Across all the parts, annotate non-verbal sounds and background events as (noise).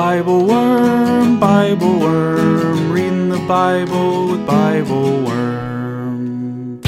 Bible Worm, Bible Worm, reading the Bible with Bible Worm.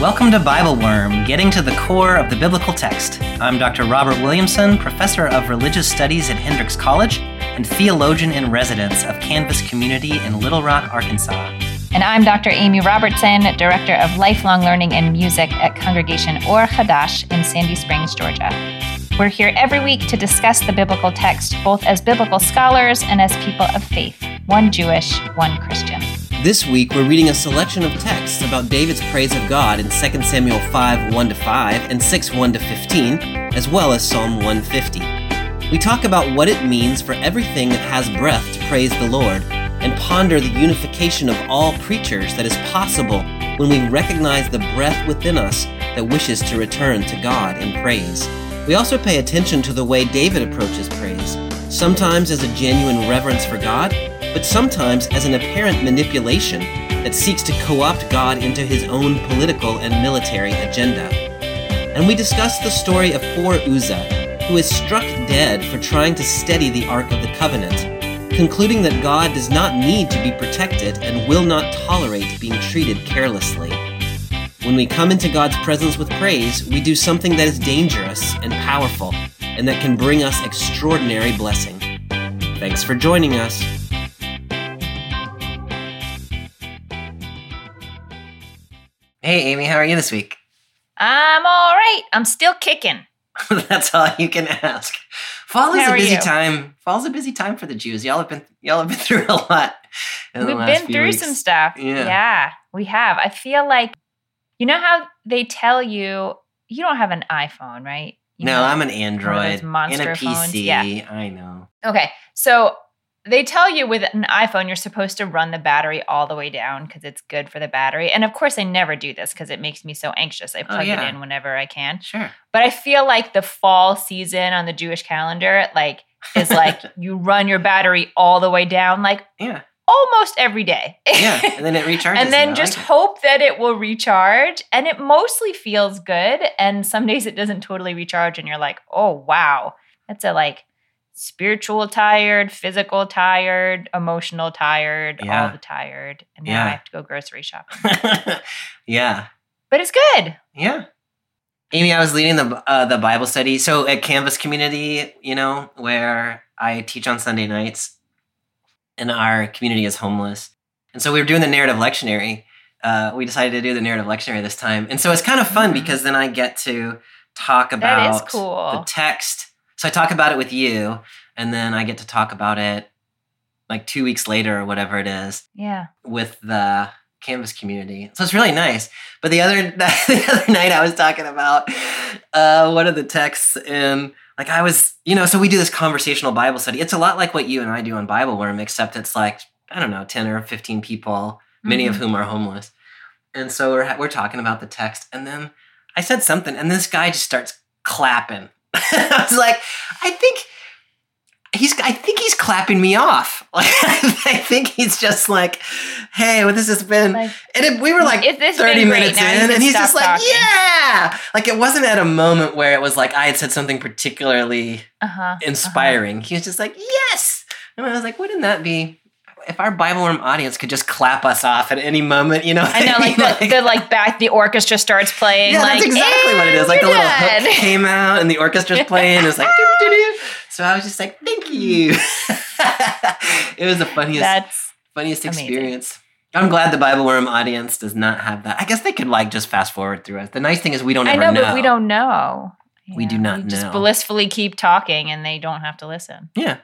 Welcome to Bible Worm, getting to the core of the biblical text. I'm Dr. Robert Williamson, professor of religious studies at Hendrix College and theologian in residence of Canvas Community in Little Rock, Arkansas. And I'm Dr. Amy Robertson, Director of Lifelong Learning and Music at Congregation Or Hadash in Sandy Springs, Georgia. We're here every week to discuss the biblical text, both as biblical scholars and as people of faith, one Jewish, one Christian. This week, we're reading a selection of texts about David's praise of God in 2 Samuel 5 1 5 and 6 1 15, as well as Psalm 150. We talk about what it means for everything that has breath to praise the Lord and ponder the unification of all creatures that is possible when we recognize the breath within us that wishes to return to God in praise. We also pay attention to the way David approaches praise, sometimes as a genuine reverence for God, but sometimes as an apparent manipulation that seeks to co opt God into his own political and military agenda. And we discuss the story of poor Uzzah, who is struck dead for trying to steady the Ark of the Covenant, concluding that God does not need to be protected and will not tolerate being treated carelessly. When we come into God's presence with praise, we do something that is dangerous and powerful, and that can bring us extraordinary blessing. Thanks for joining us. Hey, Amy, how are you this week? I'm all right. I'm still kicking. (laughs) That's all you can ask. Fall is How a busy you? time. Fall's a busy time for the Jews. Y'all have been y'all have been (laughs) through a lot. We've been through weeks. some stuff. Yeah. we have. I feel like, you know how they tell you, you don't have an iPhone, right? You No, know, I'm an Android and a PC. yeah. I know. Okay, so they tell you with an iPhone, you're supposed to run the battery all the way down because it's good for the battery. And of course, I never do this because it makes me so anxious. I oh, plug Oh, yeah. it in whenever I can. Sure. But I feel like the fall season on the Jewish calendar, like, is like (laughs) you run your battery all the way down, like Yeah. almost every day. Yeah. And then it (laughs) recharges. and then. Just like it. hope that it will recharge. And it mostly feels good. And some days it doesn't totally recharge, and you're like, oh wow, that's a like spiritual tired, physical tired, emotional tired, Yeah. all the tired. And now Yeah. I have to go grocery shopping. (laughs) yeah. but it's good. Yeah. Amy, I was leading the uh, the Bible study. So at Canvas Community, you know, where I teach on Sunday nights, and our community is homeless, and so we were doing the narrative lectionary. Uh, we decided to do the narrative lectionary this time, and so it's kind of fun Mhm. because then I get to talk about cool. the text. So I talk about it with you, and then I get to talk about it like two weeks later or whatever it is Yeah. with the Canvas community. So it's really nice. But the other (laughs) the other night I was talking about uh, one of the texts and like I was, you know, so we do this conversational Bible study. It's a lot like what you and I do on Bible Worm, except it's like I don't know, ten or fifteen people, many of Mhm. whom are homeless. And so we're we're talking about the text, and then I said something, and this guy just starts clapping. (laughs) I was like, I think he's I think he's clapping me off. (laughs) Like I think he's just like, hey, well, this has been Like, and it, we were like 30 minutes Now in, and he's just like, yeah. Like it wasn't at a moment where it was like I had said something particularly uh-huh. inspiring. He was just like, yes. And I was like, wouldn't that be if our Bible Worm audience could just clap us off at any moment, you know? I know, like mean? the, the like back the orchestra starts playing. yeah, like, that's exactly what it is. Like the little hook (laughs) came out and the orchestra's (laughs) playing. It was like, doo, doo, doo. (laughs) so I was just like, thank you. Mm. it was the funniest, That's funniest amazing. experience. I'm glad the Bible Worm audience does not have that. I guess they could like just fast forward through it. The nice thing is we don't I ever know, but we don't know. We do not Just blissfully keep talking, and they don't have to listen. Yeah.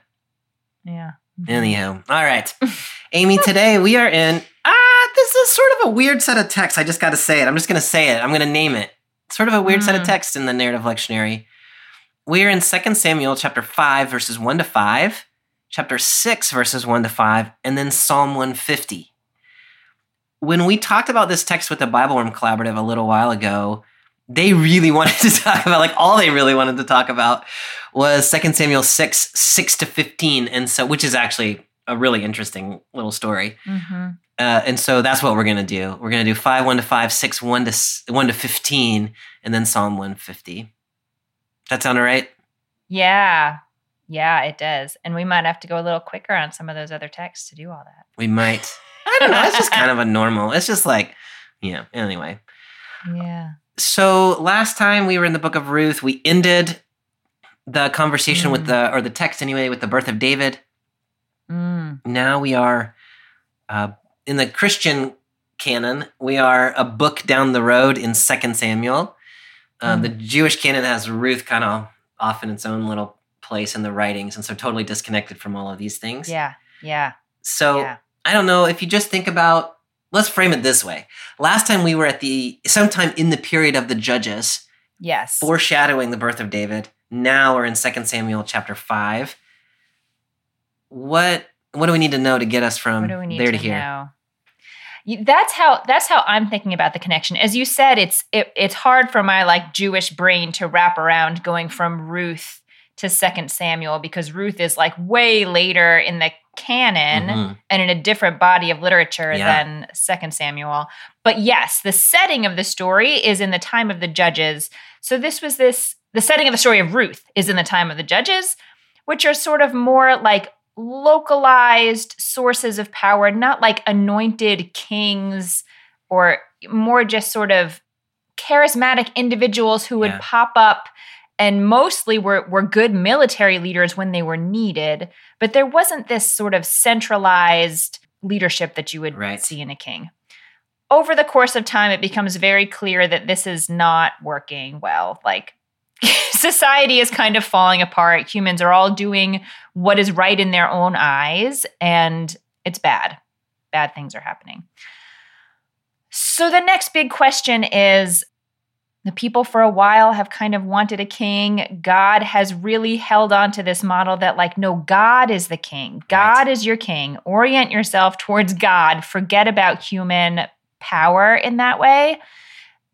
Yeah. Anyhow, all right, (laughs) Amy. Today we are in. Ah, this is sort of a weird set of texts. I just got to say it. I'm just going to say it. I'm going to name it. Sort of a weird set of Mm. texts in the narrative lectionary. We are in 2 Samuel chapter 5 verses 1 to 5, chapter 6 verses 1 to 5, and then Psalm 150. When we talked about this text with the Bible Worm Collaborative a little while ago, they really (laughs) wanted to talk about, like all they really wanted to talk about was 2 Samuel 6, 6 to 15, and so which is actually a really interesting little story. Mm-hmm. Uh, and so that's what we're going to do. We're going to do 5, 1 to 5, 6, 1 to, 1 to 15, and then Psalm 150. That sound all right? Yeah. Yeah, it does. And we might have to go a little quicker on some of those other texts to do all that. We might. (laughs) I don't know. It's just kind of a normal. It's just like, yeah, anyway. Yeah. So last time we were in the book of Ruth, we ended the conversation with Mm. the, or the text anyway, with the birth of David. Mm. Now we are uh, in the Christian canon. We are a book down the road in Second Samuel. Uh, Mm. The Jewish canon has Ruth kind of off in its own little place in the writings, and so totally disconnected from all of these things. Yeah. Yeah. So yeah. I don't know if you just think about. Let's frame it this way. Last time we were at the sometime in the period of the judges, Yes. foreshadowing the birth of David. Now we're in 2 Samuel chapter 5. What what do we need to know to get us from what do we need there to, to here? know? That's how that's how I'm thinking about the connection. As you said, it's it, it's hard for my like Jewish brain to wrap around going from Ruth to Second Samuel because Ruth is like way later in the canon Mhm. and in a different body of literature Yeah. than Second Samuel. But yes, the setting of the story is in the time of the judges. So this was this the setting of the story of Ruth is in the time of the judges, which are sort of more like localized sources of power, not like anointed kings or more just sort of charismatic individuals who would Yeah. pop up and mostly were, were good military leaders when they were needed but there wasn't this sort of centralized leadership that you would Right. see in a king over the course of time it becomes very clear that this is not working well like (laughs) society is kind of falling apart humans are all doing what is right in their own eyes and it's bad bad things are happening so the next big question is the people for a while have kind of wanted a king. God has really held on to this model that, like, no, God is the king. God is your king. Orient yourself towards God. Forget about human power in that way.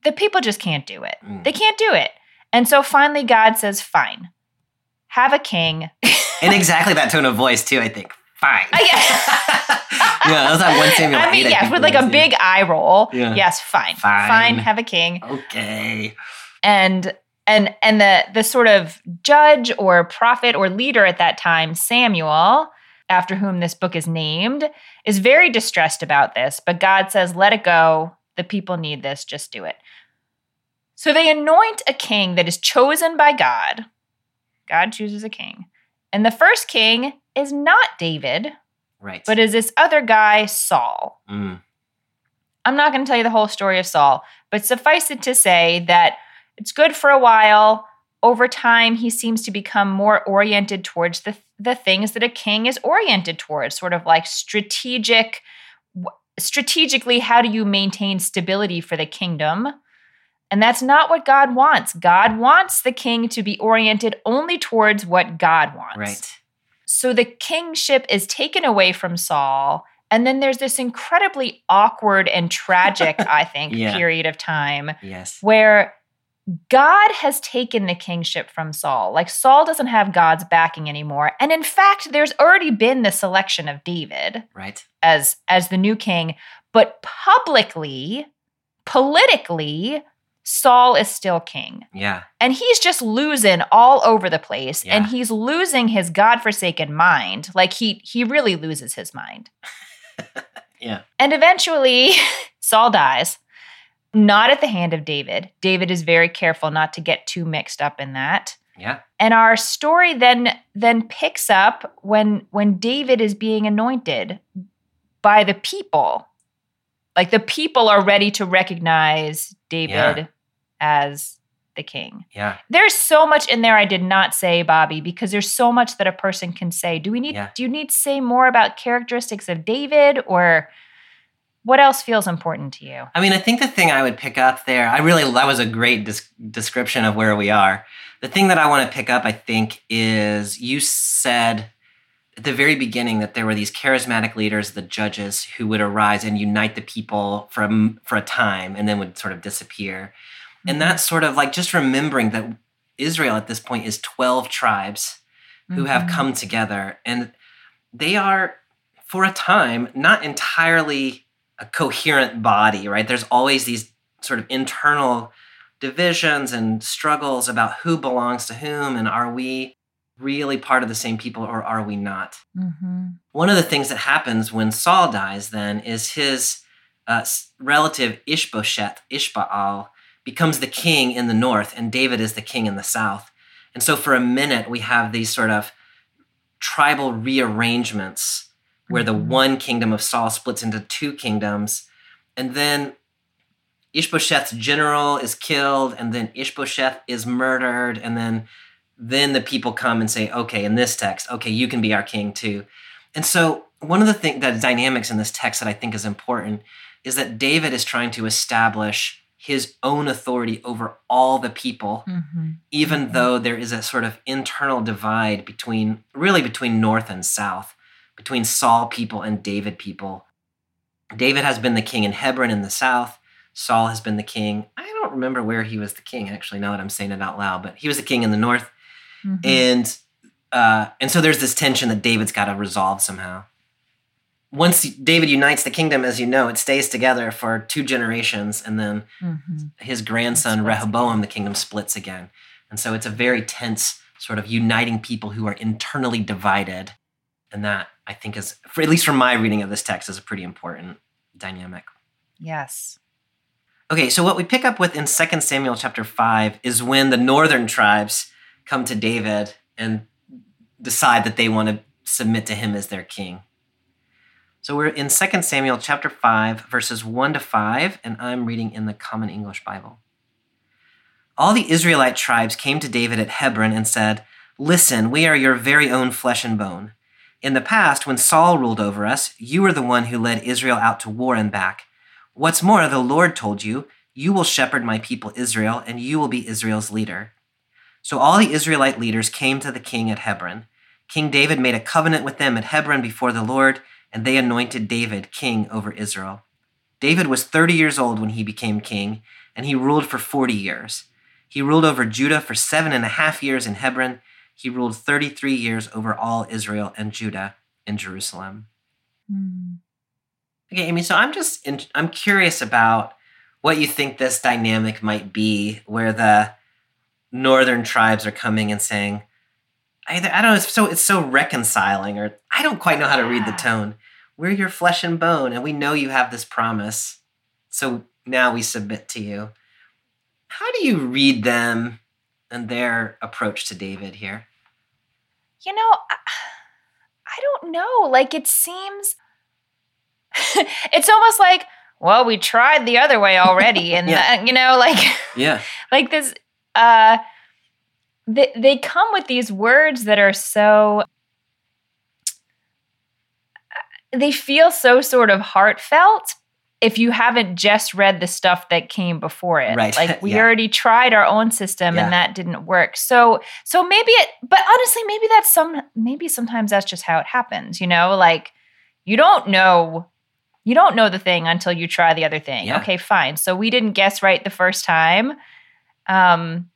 The people just can't do it. Mm. They can't do it. And so finally, God says, fine, have a king. (laughs) In exactly that tone of voice too, I think. Fine. I (laughs) yeah, that was that one Samuel. I mean, 8, yes, think with like a yeah. big eye roll. Yeah. Yes, fine. Fine. Fine, have a king. Okay. and and and the the sort of judge or prophet or leader at that time samuel after whom this book is named is very distressed about this but god says let it go the people need this just do it so they anoint a king that is chosen by god god chooses a king and the first king is not david Right. but is this other guy saul Mm. I'm not going to tell you the whole story of Saul, but suffice it to say that it's good for a while. Over time, he seems to become more oriented towards the, the things that a king is oriented towards, sort of like strategic. Strategically, how do you maintain stability for the kingdom? And that's not what God wants. God wants the king to be oriented only towards what God wants. Right. So the kingship is taken away from Saul. And then there's this incredibly awkward and tragic, (laughs) I think, Yeah. period of time Yes. where God has taken the kingship from Saul. Like Saul doesn't have God's backing anymore. And in fact, there's already been the selection of David Right. as as the new king, but publicly, politically, Saul is still king. Yeah. And he's just losing all over the place and he's losing his godforsaken mind. Like he he really loses his mind. (laughs) Yeah. And eventually (laughs) Saul dies. Not at the hand of David. David is very careful not to get too mixed up in that. Yeah. And our story then then picks up when when David is being anointed by the people. Like the people are ready to recognize David Yeah. As the king. Yeah. There's so much in there I did not say, Bobby, because there's so much that a person can say. Do we need Yeah. do you need to say more about characteristics of David or what else feels important to you? I mean, I think the thing I would pick up there, I really, that was a great des- description of where we are. The thing that I want to pick up, I think, is you said at the very beginning that there were these charismatic leaders, the judges, who would arise and unite the people for a, for a time and then would sort of disappear. And that's sort of like just remembering that Israel at this point is 12 tribes who have Mhm. come together and they are for a time not entirely a coherent body, right? There's always these sort of internal divisions and struggles about who belongs to whom and are we really part of the same people or are we not? Mm-hmm. One of the things that happens when Saul dies then is his uh, relative Ishbosheth, Ishbaal, becomes the king in the north and David is the king in the south. And so for a minute, we have these sort of tribal rearrangements where the Mhm. one kingdom of Saul splits into two kingdoms. And then Ishbosheth's general is killed, and then Ishbosheth is murdered, and then then the people come and say, okay, in this text, okay, you can be our king too. And so one of the thing that dynamics in this text that I think is important is that David is trying to establish his own authority over all the people Mm-hmm. even Mhm. though there is a sort of internal divide between really between north and south between saul people and david people david has been the king in hebron in the south saul has been the king i don't remember where he was the king actually now that i'm saying it out loud but he was the king in the north Mm-hmm. and uh, and so there's this tension that david's got to resolve somehow once david unites the kingdom as you know it stays together for two generations and then Mm-hmm. his grandson Rehoboam, the kingdom splits again. And so it's a very tense sort of uniting people who are internally divided. And that I think is, for at least from my reading of this text, is a pretty important dynamic. Yes. Okay, so what we pick up with in 2 Samuel chapter 5 is when the northern tribes come to David and decide that they want to submit to him as their king. So we're in 2 Samuel chapter 5, verses 1 to 5, and I'm reading in the Common English Bible. All the Israelite tribes came to David at Hebron and said, Listen, we are your very own flesh and bone. In the past, when Saul ruled over us, you were the one who led Israel out to war and back. What's more, the Lord told you, You will shepherd my people Israel, and you will be Israel's leader. So all the Israelite leaders came to the king at Hebron. King David made a covenant with them at Hebron before the Lord, and they anointed David king over Israel. David was 30 years old when he became king, and he ruled for 40 years. He ruled over Judah for seven and a half years in Hebron. He ruled 33 years over all Israel and Judah in Jerusalem. Mm. Okay, Amy. So I'm just in, I'm curious about what you think this dynamic might be, where the northern tribes are coming and saying, either I don't know, it's so it's so reconciling, or I don't quite know how to read the tone. We're your flesh and bone, and we know you have this promise, so now we submit to you. How do you read them and their approach to David here? You know, I, (sighs) I don't know. Like it seems (laughs) it's almost like, well, we tried the other way already (laughs) and Yeah. that- you know, like Yeah, (laughs) like this uh they, they come with these words that are so they feel so sort of heartfelt if you haven't just read the stuff that came before it Right. like (laughs) we Yeah. already tried our own system Yeah. and that didn't work so so maybe it but honestly maybe that's some maybe sometimes that's just how it happens you know like you don't know you don't know the thing until you try the other thing Yeah. okay fine so we didn't guess right the first time um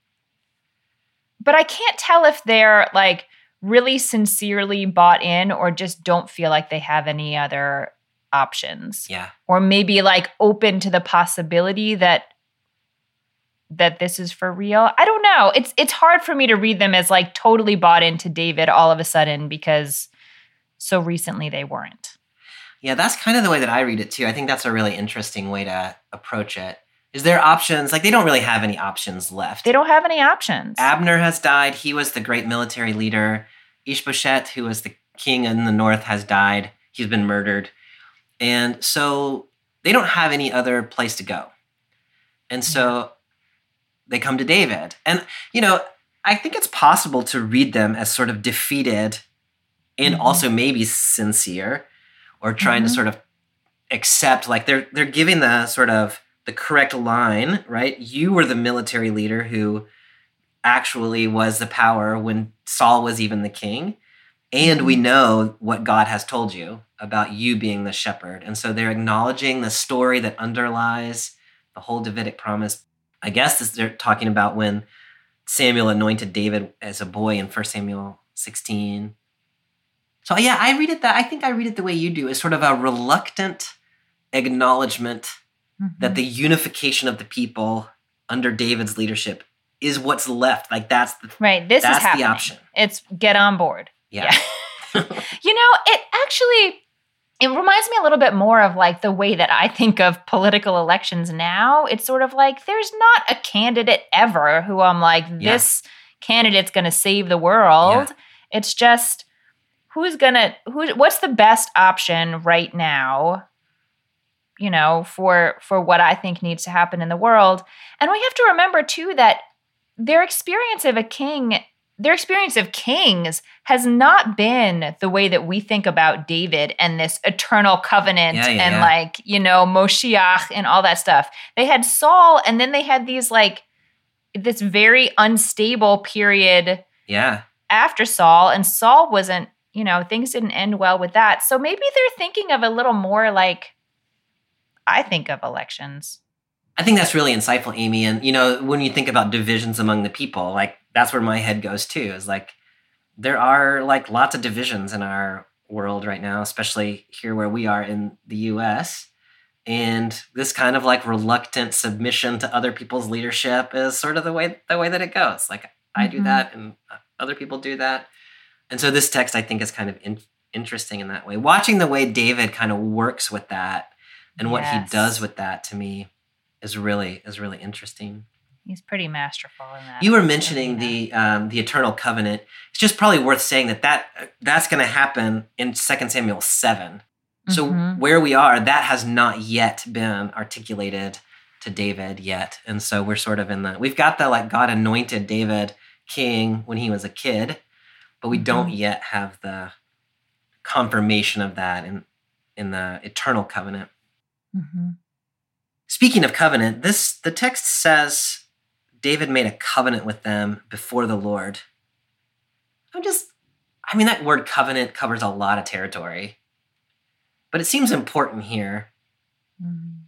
but i can't tell if they're like really sincerely bought in or just don't feel like they have any other options yeah, or maybe like open to the possibility that that this is for real. I don't know. It's it's hard for me to read them as like totally bought into David all of a sudden because so recently they weren't. Yeah, that's kind of the way that I read it too. I think that's a really interesting way to approach it. Is there options? Like they don't really have any options left. They don't have any options. Abner has died. He was the great military leader. Ishbosheth, who was the king in the north, has died. He's been murdered. And so they don't have any other place to go. And so they come to David. And, you know, I think it's possible to read them as sort of defeated and Mhm. also maybe sincere or trying Mhm. to sort of accept like they're they're giving the sort of the correct line, right? You were the military leader who actually was the power when Saul was even the king. And we mm-hmm. know what God has told you about you being the shepherd. And so they're acknowledging the story that underlies the whole Davidic promise. I guess this, they're talking about when Samuel anointed David as a boy in 1 Samuel 16. So yeah, I read it that I think I read it the way you do, as sort of a reluctant acknowledgement that Mhm. the unification of the people under David's leadership is what's left. Like that's the right, this is happening. the option. It's get on board. Yeah. (laughs) You know, it actually it reminds me a little bit more of like the way that I think of political elections now. It's sort of like there's not a candidate ever who I'm like Yeah. this candidate's going to save the world. It's just who's going to who what's the best option right now? You know, for for what I think needs to happen in the world. And we have to remember too that their experience of a king their experience of kings has not been the way that we think about David and this eternal covenant Yeah, yeah, and yeah. like, you know, Moshiach and all that stuff. They had Saul and then they had these like this very unstable period Yeah. after Saul and Saul wasn't, you know, things didn't end well with that. So maybe they're thinking of a little more like I think of elections. I think that's really insightful, Amy. And you know, when you think about divisions among the people, like that's where my head goes too. Is like there are like lots of divisions in our world right now, especially here where we are in the U.S. And this kind of like reluctant submission to other people's leadership is sort of the way the way that it goes. Like I do Mhm. that, and uh, other people do that. And so this text, I think, is kind of in- interesting in that way. Watching the way David kind of works with that and what he does with that to me is really is really interesting. He's pretty masterful in that. You were mentioning the um, the eternal covenant. It's just probably worth saying that that that's going to happen in Second Samuel seven. So Mhm. where we are, that has not yet been articulated to David yet, and so we're sort of in the we've got the like God anointed David king when he was a kid, but we don't Mhm. yet have the confirmation of that in in the eternal covenant. Mhm. Speaking of covenant, this the text says David made a covenant with them before the Lord. I'm just I mean that word covenant covers a lot of territory. But it seems important here. Mhm.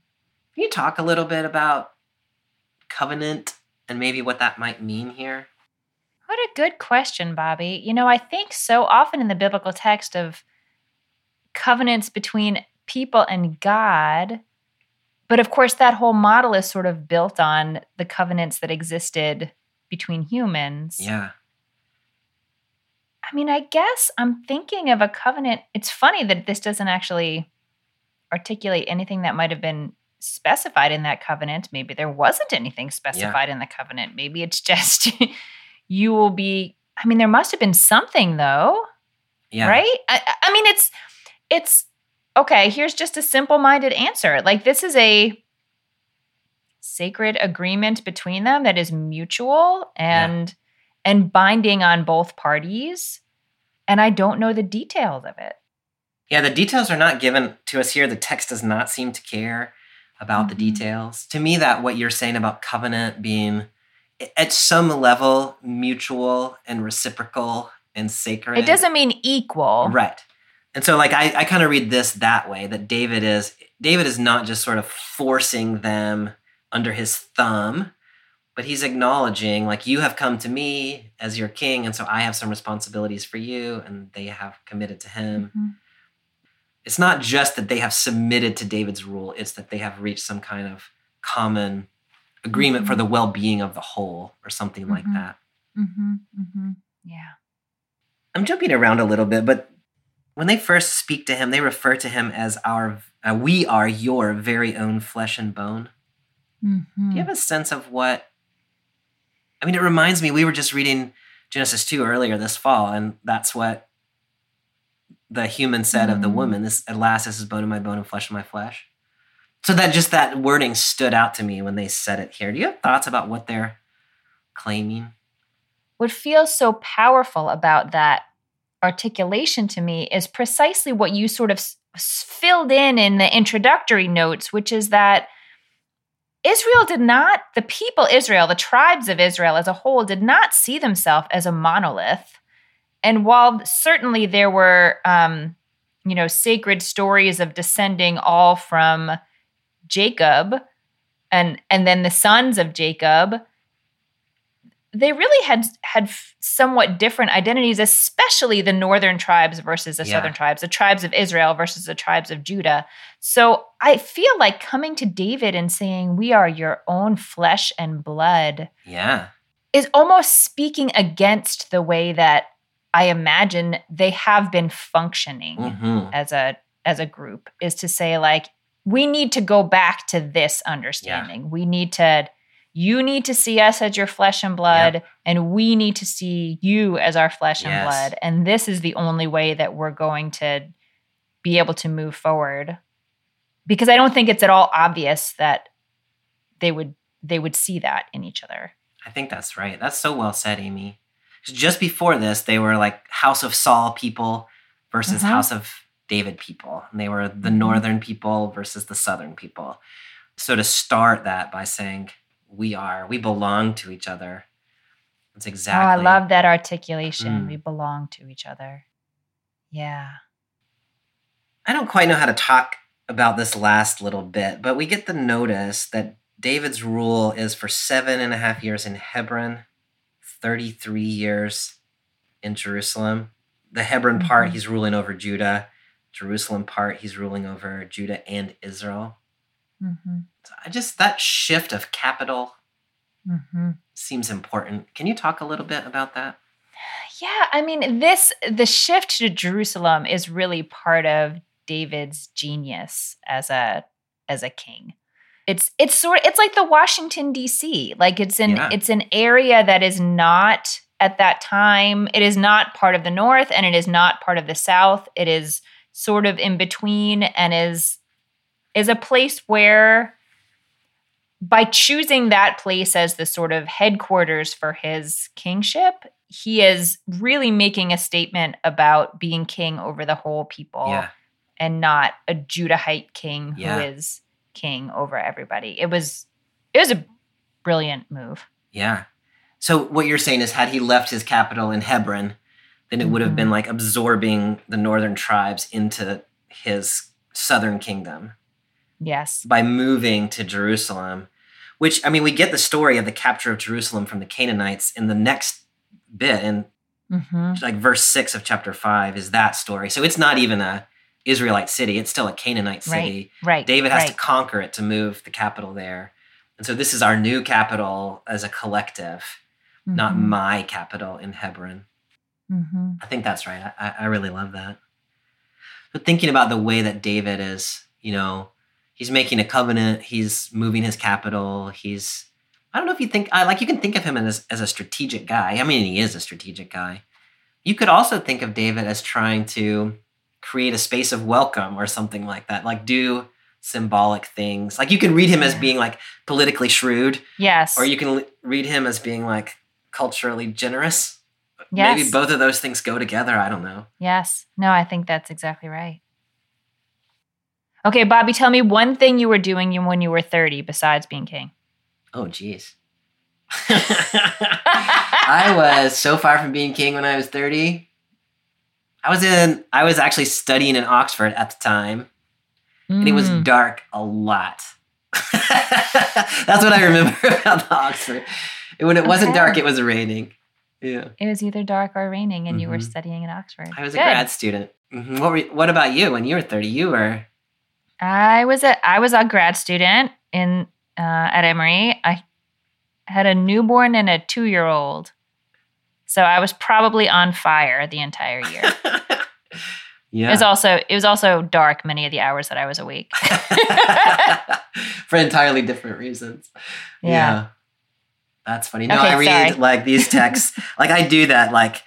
Can you talk a little bit about covenant and maybe what that might mean here? What a good question, Bobby. You know, I think so often in the biblical text of covenants between people and God, but of course, that whole model is sort of built on the covenants that existed between humans. Yeah. I mean, I guess I'm thinking of a covenant. It's funny that this doesn't actually articulate anything that might have been specified in that covenant. Maybe there wasn't anything specified in the covenant. Maybe it's just (laughs) you will be. I mean, there must have been something though, Yeah. right? I, I- I mean, it's it's okay. Here's just a simple-minded answer. Like this is a sacred agreement between them that is mutual and and binding on both parties. And I don't know the details of it. Yeah, the details are not given to us here. The text does not seem to care about the Mhm. details. To me, that what you're saying about covenant being at some level mutual and reciprocal and sacred. It doesn't mean equal. Right. And so like I, I kind of read this that way that David is David is not just sort of forcing them under his thumb, but he's acknowledging like you have come to me as your king and so I have some responsibilities for you and they have committed to him. Mhm. It's not just that they have submitted to David's rule, it's that they have reached some kind of common agreement for Mhm. the well-being of the whole or something like Mhm. that. Mhm, mhm. Yeah. I'm jumping around a little bit, but when they first speak to him, they refer to him as our, uh, we are your very own flesh and bone. Mhm. Do you have a sense of what? I mean, it reminds me, we were just reading Genesis 2 earlier this fall, and that's what the human said of the Mm. woman. This, at last, this is bone of my bone and flesh of my flesh. So that just that wording stood out to me when they said it here. Do you have thoughts about what they're claiming? what feels so powerful about that articulation to me is precisely what you sort of s- filled in in the introductory notes, which is that Israel did not, the people Israel, the tribes of Israel as a whole, did not see themselves as a monolith. And while certainly there were, um, you know, sacred stories of descending all from Jacob, and and then the sons of Jacob, they really had had somewhat different identities, especially the northern tribes versus the Yeah. southern tribes, the tribes of Israel versus the tribes of Judah. So I feel like coming to David and saying, "We are your own flesh and blood," Yeah. is almost speaking against the way that I imagine they have been functioning hmm as a as a group is to say like we need to go back to this understanding. We need to you need to see us as your flesh and blood and we need to see you as our flesh and blood and this is the only way that we're going to be able to move forward. Because I don't think it's at all obvious that they would they would see that in each other. I think that's right. That's so well said, Amy. Just before this, they were like House of Saul people versus Mhm. House of David people. And they were the Mhm. northern people versus the southern people. So to start that by saying, we are, we belong to each other. That's exactly. Oh, I love that articulation. Mm. We belong to each other. Yeah. I don't quite know how to talk about this last little bit, but we get the notice that David's rule is for seven and a half years in Hebron, 33 years in Jerusalem. The Hebron part, Mhm. he's ruling over Judah. Jerusalem part, he's ruling over Judah and Israel. Mm-hmm. So I just, that shift of capital Mm-hmm. seems important. Can you talk a little bit about that? Yeah, I mean, this the shift to Jerusalem is really part of David's genius as a as a king. It's it's sort of it's like the Washington D.C. Like it's an Yeah. it's an area that is not at that time. It is not part of the North and it is not part of the South. It is sort of in between and is is a place where by choosing that place as the sort of headquarters for his kingship, he is really making a statement about being king over the whole people Yeah. and not a Judahite king Yeah. who is king over everybody. It was it was a brilliant move. Yeah. So what you're saying is, had he left his capital in Hebron, then it would have mm-hmm. been like absorbing the northern tribes into his southern kingdom. Yes. By moving to Jerusalem, which I mean, we get the story of the capture of Jerusalem from the Canaanites in the next bit, in hmm like verse six of chapter five is that story. So it's not even a Israelite city; it's still a Canaanite city. Right. David has right. to conquer it to move the capital there. And so this is our new capital as a collective, not Mhm. my capital in Hebron. Mhm. I think that's right. I, I really love that. But thinking about the way that David is, you know, he's making a covenant, he's moving his capital, he's I don't know if you think I like you can think of him as as a strategic guy. I mean, he is a strategic guy. You could also think of David as trying to create a space of welcome or something like that. Like do symbolic things. Like you can read him as being like politically shrewd Yes. or you can l- read him as being like culturally generous. Yes. Maybe both of those things go together. I don't know. Yes. No, I think that's exactly right. Okay, Bobby, tell me one thing you were doing when you were 30 besides being king. Oh, jeez. (laughs) I was so far from being king when I was 30. I was in, I was actually studying in Oxford at the time, and it was Mm. dark a lot. (laughs) That's what I remember (laughs) about the Oxford. When it wasn't dark, it was raining. Yeah. It was either dark or raining, and you were Mhm. studying in Oxford. I was Good. a grad student. Mhm. What, were, what about you when you were 30? You were. I was a I was a grad student in uh, at Emory. I had a newborn and a two year old, so I was probably on fire the entire year. (laughs) yeah. It was also it was also dark many of the hours that I was awake. (laughs) for entirely different reasons. Yeah. That's funny. No, Okay, I read sorry. like these texts. (laughs) like I do that. Like,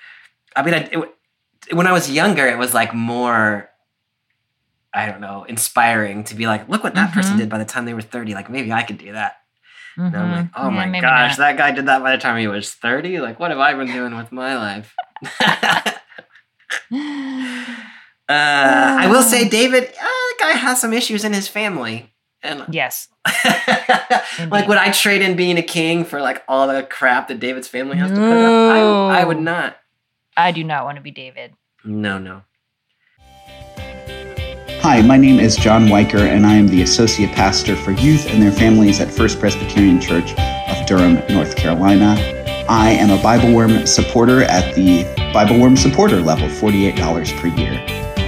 I mean, I, it, when I was younger, it was like more, I don't know, inspiring to be like, look what that person Mhm. did by the time they were 30. Like, maybe I could do that. And I'm like, Mhm. oh Yeah, my gosh, not. that guy did that by the time he was 30. Like, what have I been doing with my life? (laughs) Uh, I will say, (laughs) David, uh, the guy has some issues in his family. And (laughs) yes. like, would I trade in being a king for like all the crap that David's family has to put up? No. I, I would not. I do not want to be David. No, no. Hi, my name is John Weicker, and I am the Associate Pastor for Youth and Their Families at First Presbyterian Church of Durham, North Carolina. I am a Bible Worm supporter at the Bible Worm supporter level, $48 per year.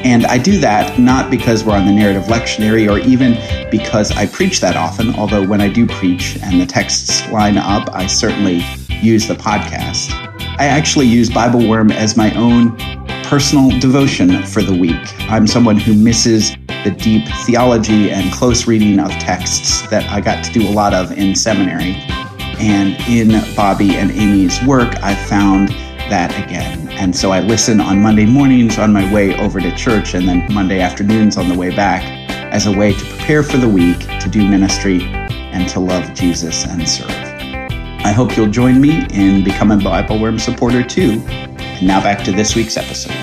And I do that not because we're on the narrative lectionary or even because I preach that often, although when I do preach and the texts line up, I certainly use the podcast. I actually use Bible Worm as my own personal devotion for the week. I'm someone who misses the deep theology and close reading of texts that I got to do a lot of in seminary. And in Bobby and Amy's work, I found that again. And so I listen on Monday mornings on my way over to church and then Monday afternoons on the way back as a way to prepare for the week, to do ministry, and to love Jesus and serve. I hope you'll join me in becoming a Bible Worm supporter too. And now back to this week's episode.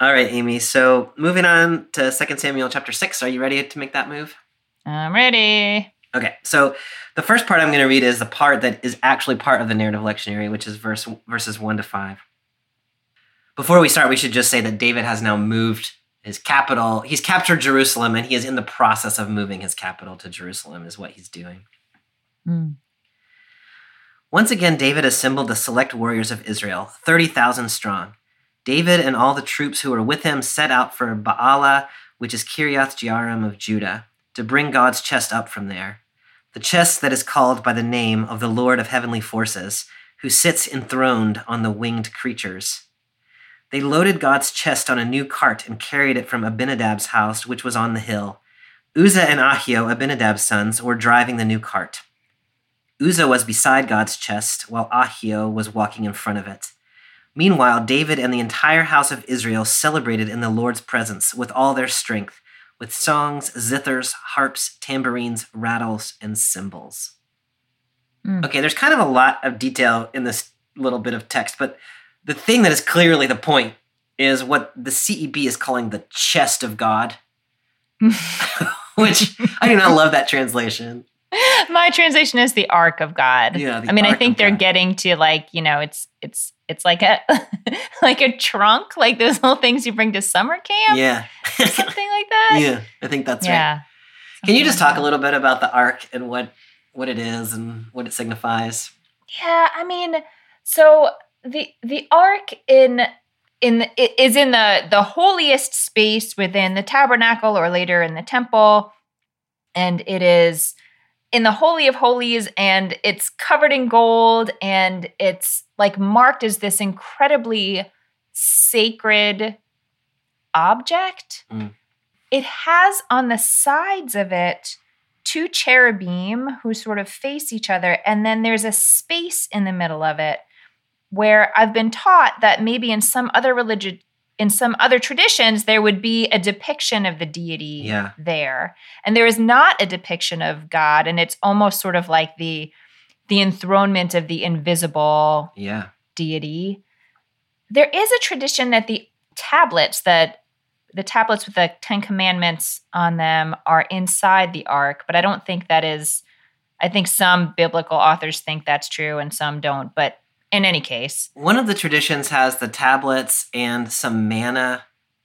All right, Amy. So moving on to 2 Samuel chapter 6. Are you ready to make that move? I'm ready. Okay, so the first part I'm going to read is the part that is actually part of the narrative lectionary, which is verse verses 1 to 5. Before we start, we should just say that David has now moved his capital. He's captured Jerusalem and he is in the process of moving his capital to Jerusalem, is what he's doing. Mm. Once again, David assembled the select warriors of Israel, 30,000 strong. David and all the troops who were with him set out for Baalah, which is Kiriath Jearim of Judah, to bring God's chest up from there. The chest that is called by the name of the Lord of heavenly forces, who sits enthroned on the winged creatures. They loaded God's chest on a new cart and carried it from Abinadab's house, which was on the hill. Uzzah and Ahio, Abinadab's sons, were driving the new cart. Uzzah was beside God's chest, while Ahio was walking in front of it. Meanwhile, David and the entire house of Israel celebrated in the Lord's presence with all their strength, with songs, zithers, harps, tambourines, rattles, and cymbals. Mm. Okay, there's kind of a lot of detail in this little bit of text, but the thing that is clearly the point is what the CEB is calling the chest of God, (laughs) which I do not love that translation. My translation is the ark of God. Yeah, the I mean, I think they're God. getting to like, you know, it's it's it's like a (laughs) like a trunk, like those little things you bring to summer camp, Yeah. something like that. yeah, I think that's right. yeah. Can you just like talk a little bit about the ark and what what it is and what it signifies? Yeah, I mean, so the the ark in in is in the the holiest space within the tabernacle or later in the temple, and it is in the holy of holies, and it's covered in gold, and it's like marked as this incredibly sacred object. Mm. It has on the sides of it two cherubim who sort of face each other, and then there's a space in the middle of it where I've been taught that maybe in some other religion, in some other traditions, there would be a depiction of the deity Yeah. there, and there is not a depiction of God, and it's almost sort of like the the enthronement of the invisible Yeah. deity. There is a tradition that the tablets that the tablets with the 10 commandments on them are inside the ark, but I don't think that is I think some biblical authors think that's true and some don't, but in any case, One of the traditions has the tablets and some manna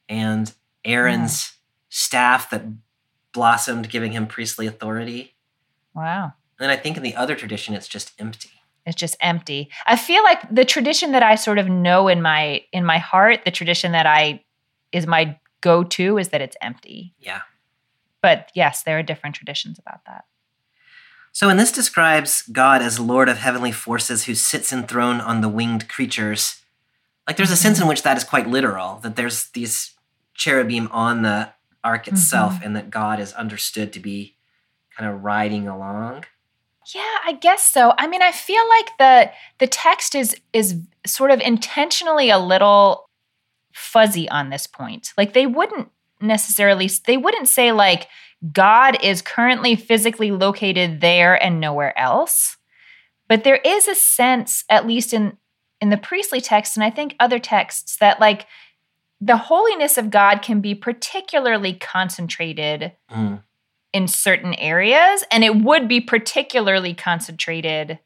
and Aaron's mm. staff that blossomed, giving him priestly authority. wow. And I think in the other tradition, it's just empty. It's just empty. I feel like the tradition that I sort of know in my in my heart, the tradition that I is my go-to is that it's empty. Yeah. But yes, there are different traditions about that. So, and this describes God as Lord of heavenly forces who sits enthroned on the winged creatures. Like, there's a sense in mm-hmm. which that is quite literal, that there's these cherubim on the ark mm-hmm. itself, and that God is understood to be kind of riding along. Yeah, I guess so. I mean, I feel like the the text is is sort of intentionally a little fuzzy on this point. Like they wouldn't necessarily they wouldn't say like God is currently physically located there and nowhere else. But there is a sense at least in in the priestly text and I think other texts that like the holiness of God can be particularly concentrated Mm. in certain areas and it would be particularly concentrated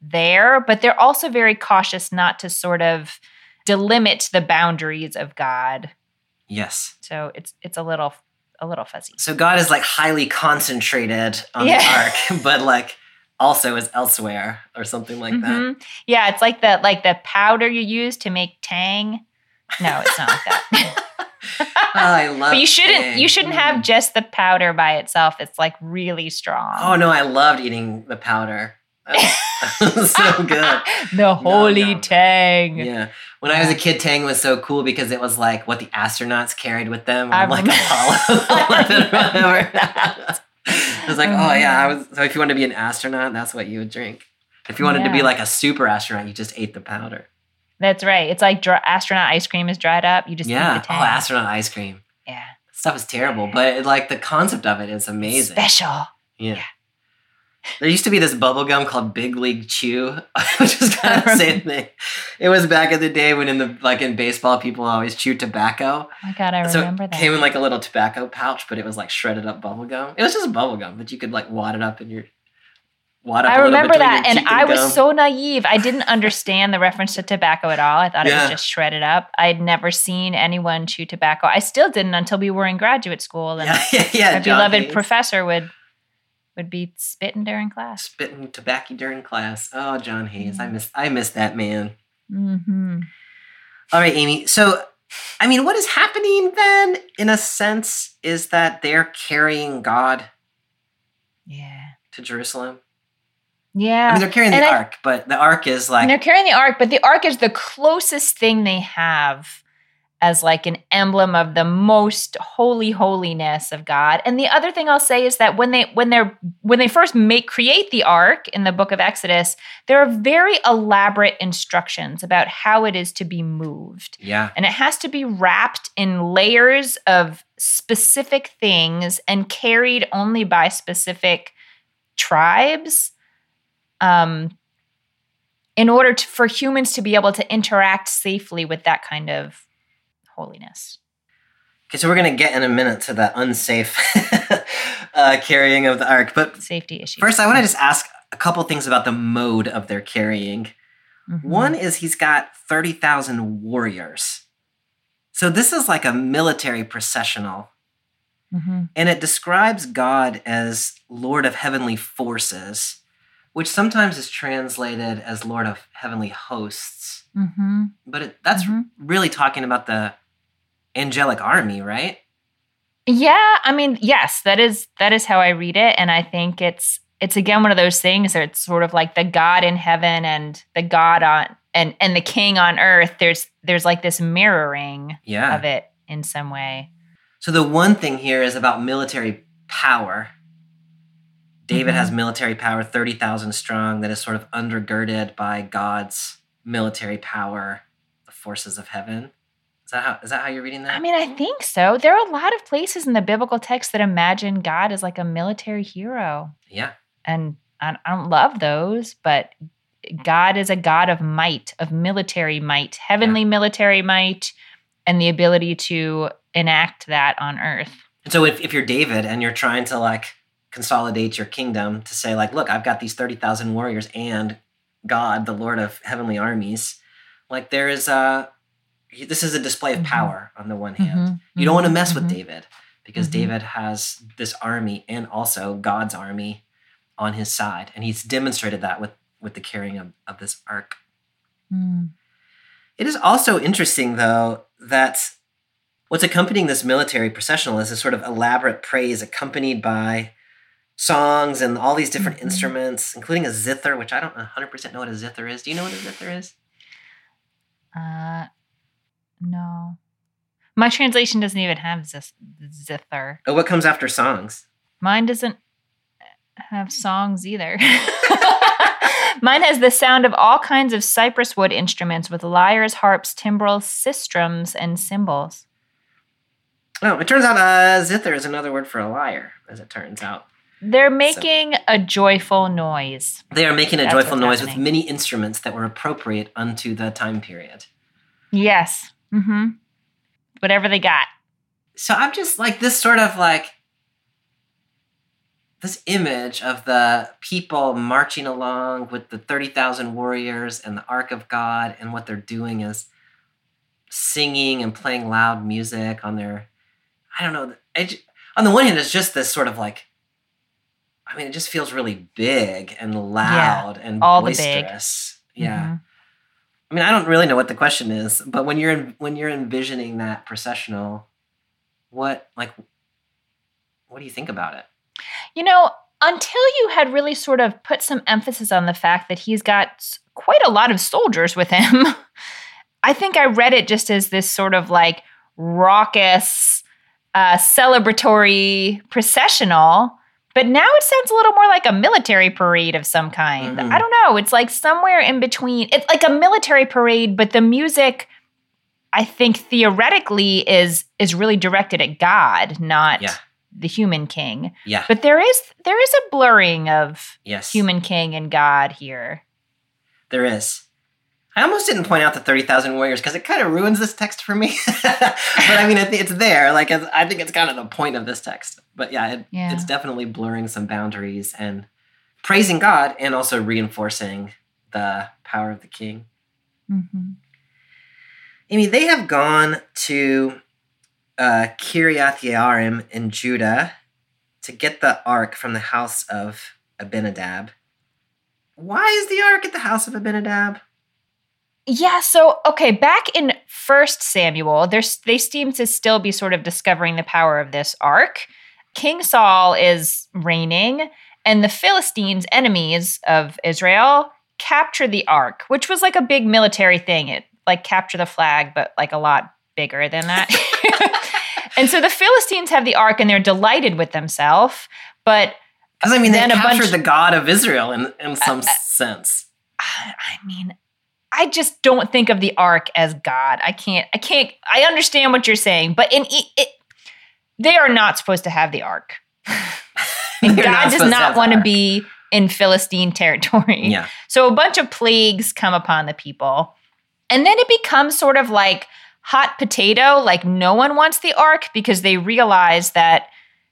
there but they're also very cautious not to sort of delimit the boundaries of god Yes. so it's it's a little a little fuzzy. So God is like highly concentrated on Yeah. the ark, (laughs) but like also is elsewhere or something like that. Mhm. Yeah, it's like the like the powder you use to make tang. No, it's not like that. (laughs) Oh, I love (laughs) but you shouldn't Tang. you shouldn't have Mm. just the powder by itself. It's like really strong. Oh no, I loved eating the powder. (laughs) So good. (laughs) the holy no. tang. Yeah. When I was a kid, Tang was so cool because it was like what the astronauts carried with them on like Apollo 11 whatever. I was like, oh yeah, I was. (sighs) So if you wanted to be an astronaut, that's what you would drink. If you wanted to be like a super astronaut, you just ate the powder. That's right. It's like dry, astronaut ice cream is dried up. You just yeah. eat the Oh, astronaut ice cream. yeah. Stuff is terrible, but it, like the concept of it is amazing. Special. Yeah. Yeah. There used to be this bubble gum called Big League Chew, which is kind of the same thing. It was back in the day when in the like in baseball people always chew tobacco. Oh my god, I so remember it that. came in like a little tobacco pouch, but it was like shredded up bubble gum. It was just bubble gum, but you could like wad it up in your wad up. I remember that, and cheek I was gum. so naive. I didn't understand the reference to tobacco at all. I thought it was just shredded up. I'd never seen anyone chew tobacco. I still didn't until we were in graduate school, and yeah, (laughs) yeah, yeah. our John beloved Hayes. professor would would be spitting during class. spitting tobacco during class. Oh, John Hayes, I Mm. miss I miss that man. hmm All right, Amy. So, I mean, what is happening then, in a sense, is that they're carrying God Yeah, to Jerusalem. yeah. I mean, they're carrying the I- ark, but the ark is like they're carrying the ark, but the ark is the closest thing they have as like an emblem of the most holy holiness of God. And the other thing I'll say is that when they when they're when they first make create the ark in the book of Exodus, there are very elaborate instructions about how it is to be moved. yeah, And it has to be wrapped in layers of specific things and carried only by specific tribes um, in order to, for humans to be able to interact safely with that kind of holiness. Okay, so we're gonna get in a minute to that unsafe (laughs) uh, carrying of the ark, but Safety issues. first, I want to just ask a couple things about the mode of their carrying. Mhm. One is he's got thirty thousand warriors, so this is like a military processional. Mhm. And it describes God as Lord of heavenly forces, which sometimes is translated as Lord of heavenly hosts. Mhm. But it, that's Mhm. really talking about the angelic army, right? Yeah, I mean, yes, that is that is how I read it, and I think it's it's again one of those things that it's sort of like the God in heaven and the God on and and the King on earth. There's there's like this mirroring Yeah. of it in some way. So the one thing here is about military power. David Mhm. has military power, 30,000 strong, that is sort of undergirded by God's military power, the forces of heaven. Is that how, is that how you're reading that? I mean, I think so. There are a lot of places in the biblical text that imagine God as like a military hero, yeah. and I, I don't love those, but God is a God of might, of military might, heavenly military might, and the ability to enact that on earth. And so if, if you're David and you're trying to like consolidate your kingdom to say like, look, I've got these 30,000 warriors and God, the Lord of heavenly armies, like there is a, this is a display of Mhm. power on the one hand. Mhm, You don't want to mhm, mess with. David because. David has this army and also God's army on his side. And he's demonstrated that with, with the carrying of, of this ark. Mm. It is also interesting, though, that what's accompanying this military processional is a sort of elaborate praise accompanied by songs and all these different Mhm. instruments, including a zither, which I don't 100% know what a zither is. Do you know what a zither is? Uh, no. My translation doesn't even have zither. Oh, what comes after songs? Mine doesn't have songs either. (laughs) Mine has the sound of all kinds of cypress wood instruments with lyres, harps, timbrels, sistrums, and cymbals. Oh, it turns out a zither is another word for a lyre, as it turns out. They're making a joyful noise. They are making a That's joyful noise with many instruments that were appropriate unto the time period. Yes. Mm-hmm. Whatever they got. So I'm just like this sort of like this image of the people marching along with the 30,000 warriors and the Ark of God, and what they're doing is singing and playing loud music on their, I don't know. I on the one hand, it's just this sort of like, I mean, it just feels really big and loud and all the big. boisterous. Yeah. Mhm. I mean, I don't really know what the question is, but when you're when you're envisioning that processional, what like, what do you think about it? You know, until you had really sort of put some emphasis on the fact that he's got quite a lot of soldiers with him, (laughs) I think I read it just as this sort of like raucous, uh, celebratory processional. But now it sounds a little more like a military parade of some kind. Mhm. I don't know. It's like somewhere in between. It's like a military parade, but the music, I think, theoretically is is really directed at God, not Yeah. the human king. Yeah. But there is there is a blurring of yes. human king and God here. There is. I almost didn't point out the thirty thousand warriors because it kind of ruins this text for me. (laughs) but I mean, it's there. Like I think it's kind of the point of this text. But yeah, it, Yeah. it's definitely blurring some boundaries and praising God and also reinforcing the power of the king. Mm-hmm. Amy, they have gone to uh, Kiriath Yearim in Judah to get the ark from the house of Abinadab. Why is the ark at the house of Abinadab? Yeah, so okay, back in First Samuel, there's they seem to still be sort of discovering the power of this ark. King Saul is reigning, and the Philistines, enemies of Israel, capture the ark, which was like a big military thing. It like capture the flag, but like a lot bigger than that. (laughs) and so the Philistines have the ark and they're delighted with themselves, but Because I mean, they captured bunch- the God of Israel in in some uh, uh, sense. I I mean, I just don't think of the ark as God. I can't. I can't. I understand what you're saying, but in it, it they are not supposed to have the ark, and (laughs) They're not God does not want to be in Philistine territory. Yeah, (laughs) So a bunch of plagues come upon the people, and then it becomes sort of like hot potato. Like no one wants the ark because they realize that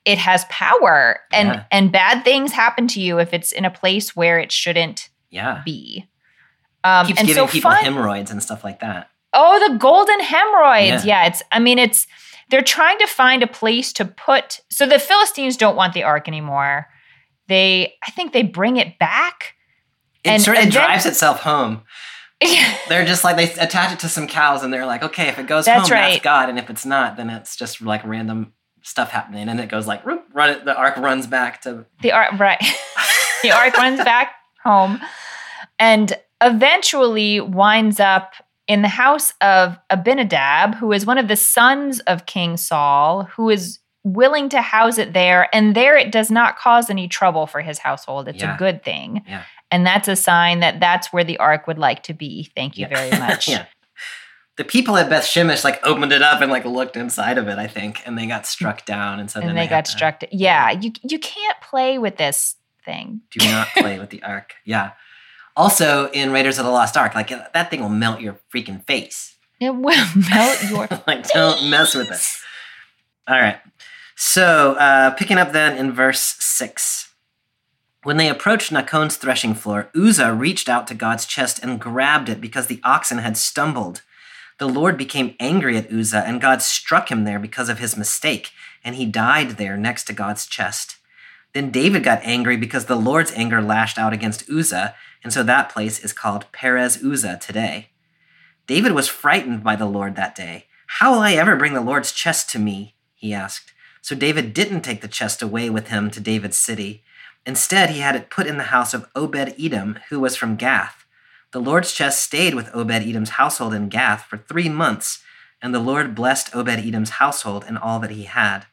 it has power, and Yeah. and bad things happen to you if it's in a place where it shouldn't yeah. be. Um, Keeps and giving so people fun- hemorrhoids and stuff like that. Oh, the golden hemorrhoids. Yeah. Yeah. it's I mean it's they're trying to find a place to put so the Philistines don't want the ark anymore. They I think they bring it back. It And- sort of and then- drives itself home. (laughs) They're just like they attach it to some cows, and they're like, okay, if it goes That's home, right. that's God, and if it's not, then it's just like random stuff happening, and it goes like whoop, run it. The ark runs back to the ark right. (laughs) the ark runs (laughs) back home and eventually winds up in the house of Abinadab, who is one of the sons of King Saul, who is willing to house it there. And there it does not cause any trouble for his household. It's Yeah. a good thing. Yeah. And that's a sign that that's where the ark would like to be. Thank you Yeah. very (laughs) much. yeah. The people at Beth Shemesh like opened it up and like looked inside of it, I think, and they got struck down, and so then And they, had got to- struck. Yeah, you you can't play with this thing. Do not play with the ark. Yeah. Also, in Raiders of the Lost Ark, like that thing will melt your freaking face. It will (laughs) melt your (laughs) like don't mess with it. All right. So, uh, picking up then in verse six. When they approached Nacon's threshing floor, Uzzah reached out to God's chest and grabbed it because the oxen had stumbled. The Lord became angry at Uzzah, and God struck him there because of his mistake, and he died there next to God's chest. Then David got angry because the Lord's anger lashed out against Uzzah, and so that place is called Perez Uzzah today. David was frightened by the Lord that day. How will I ever bring the Lord's chest to me? he asked. So David didn't take the chest away with him to David's city. Instead, he had it put in the house of Obed Edom, who was from Gath. The Lord's chest stayed with Obed Edom's household in Gath for three months, and the Lord blessed Obed Edom's household and all that he had.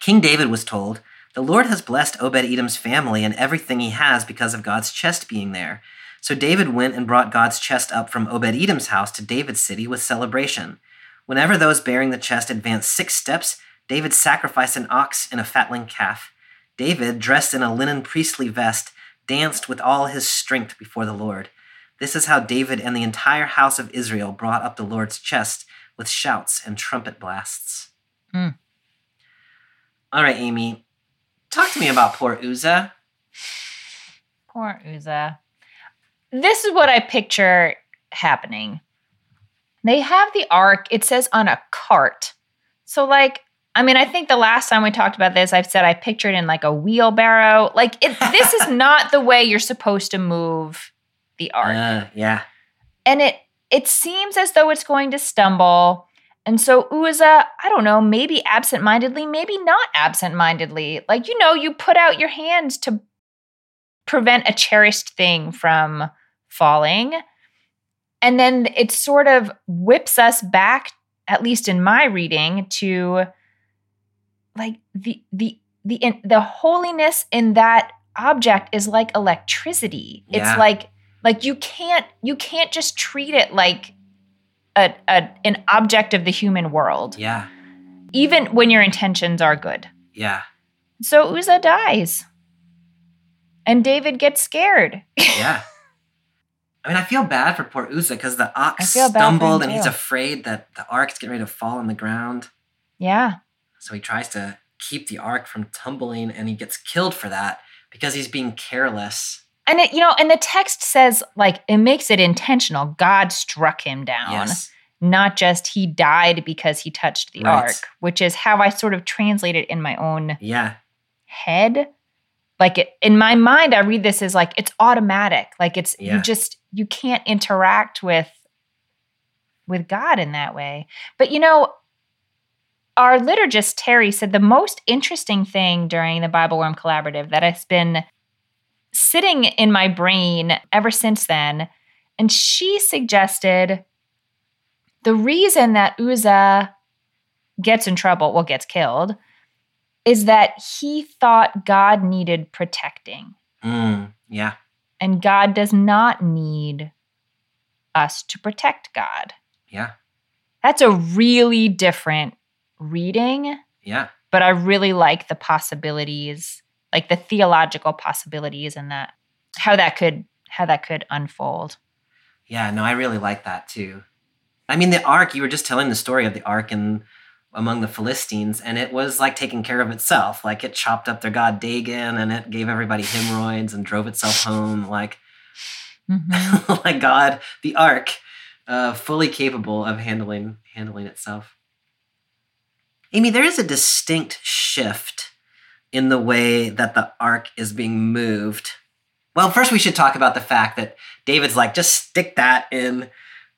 King David was told, The Lord has blessed Obed Edom's family and everything he has because of God's chest being there. So David went and brought God's chest up from Obed Edom's house to David's city with celebration. Whenever those bearing the chest advanced six steps, David sacrificed an ox and a fatling calf. David, dressed in a linen priestly vest, danced with all his strength before the Lord. This is how David and the entire house of Israel brought up the Lord's chest with shouts and trumpet blasts. Hmm. All right, Amy, talk to me about poor Uzzah. Poor Uzzah. This is what I picture happening. They have the ark, it says on a cart. So, like, I mean, I think the last time we talked about this, I've said I pictured in like a wheelbarrow. Like it, this is (laughs) not the way you're supposed to move the ark. Uh, yeah. and it it seems as though it's going to stumble. And so Uzzah, I don't know, maybe absent-mindedly, maybe not absent-mindedly. Like you know, you put out your hands to prevent a cherished thing from falling. And then it sort of whips us back, at least in my reading, to like the the the in, the holiness in that object is like electricity. Yeah. It's like like you can't you can't just treat it like a, a an object of the human world, Yeah. even when your intentions are good. Yeah. So Uzzah dies. And David gets scared. Yeah. (laughs) I mean, I feel bad for poor Uzzah because the ox feel bad for him stumbled and he's afraid that the ark's getting ready to fall on the ground. yeah. So he tries to keep the ark from tumbling and he gets killed for that because he's being careless. And it, you know, and the text says like it makes it intentional. God struck him down. Yes. Not just he died because he touched the Right. ark, which is how I sort of translate it in my own Yeah. head. Like it, in my mind, I read this as like it's automatic. Like it's Yeah. you just you can't interact with with God in that way. But you know, our liturgist Terry said the most interesting thing during the BibleWorm Collaborative that has been sitting in my brain ever since then, and she suggested the reason that Uzzah gets in trouble, well, gets killed, is that he thought God needed protecting. Mm, yeah. And God does not need us to protect God. Yeah. That's a really different reading, Yeah. but I really like the possibilities, like the theological possibilities and that how that could how that could unfold. Yeah. No, I really like that too. I mean, the ark, you were just telling the story of the ark and among the Philistines, and it was like taking care of itself. Like it chopped up their god Dagon and it gave everybody hemorrhoids and drove itself home. Like, (laughs) Mhm. like God, the ark, uh, fully capable of handling handling itself. Amy, there is a distinct shift in the way that the ark is being moved. Well, first we should talk about the fact that David's like, just stick that in.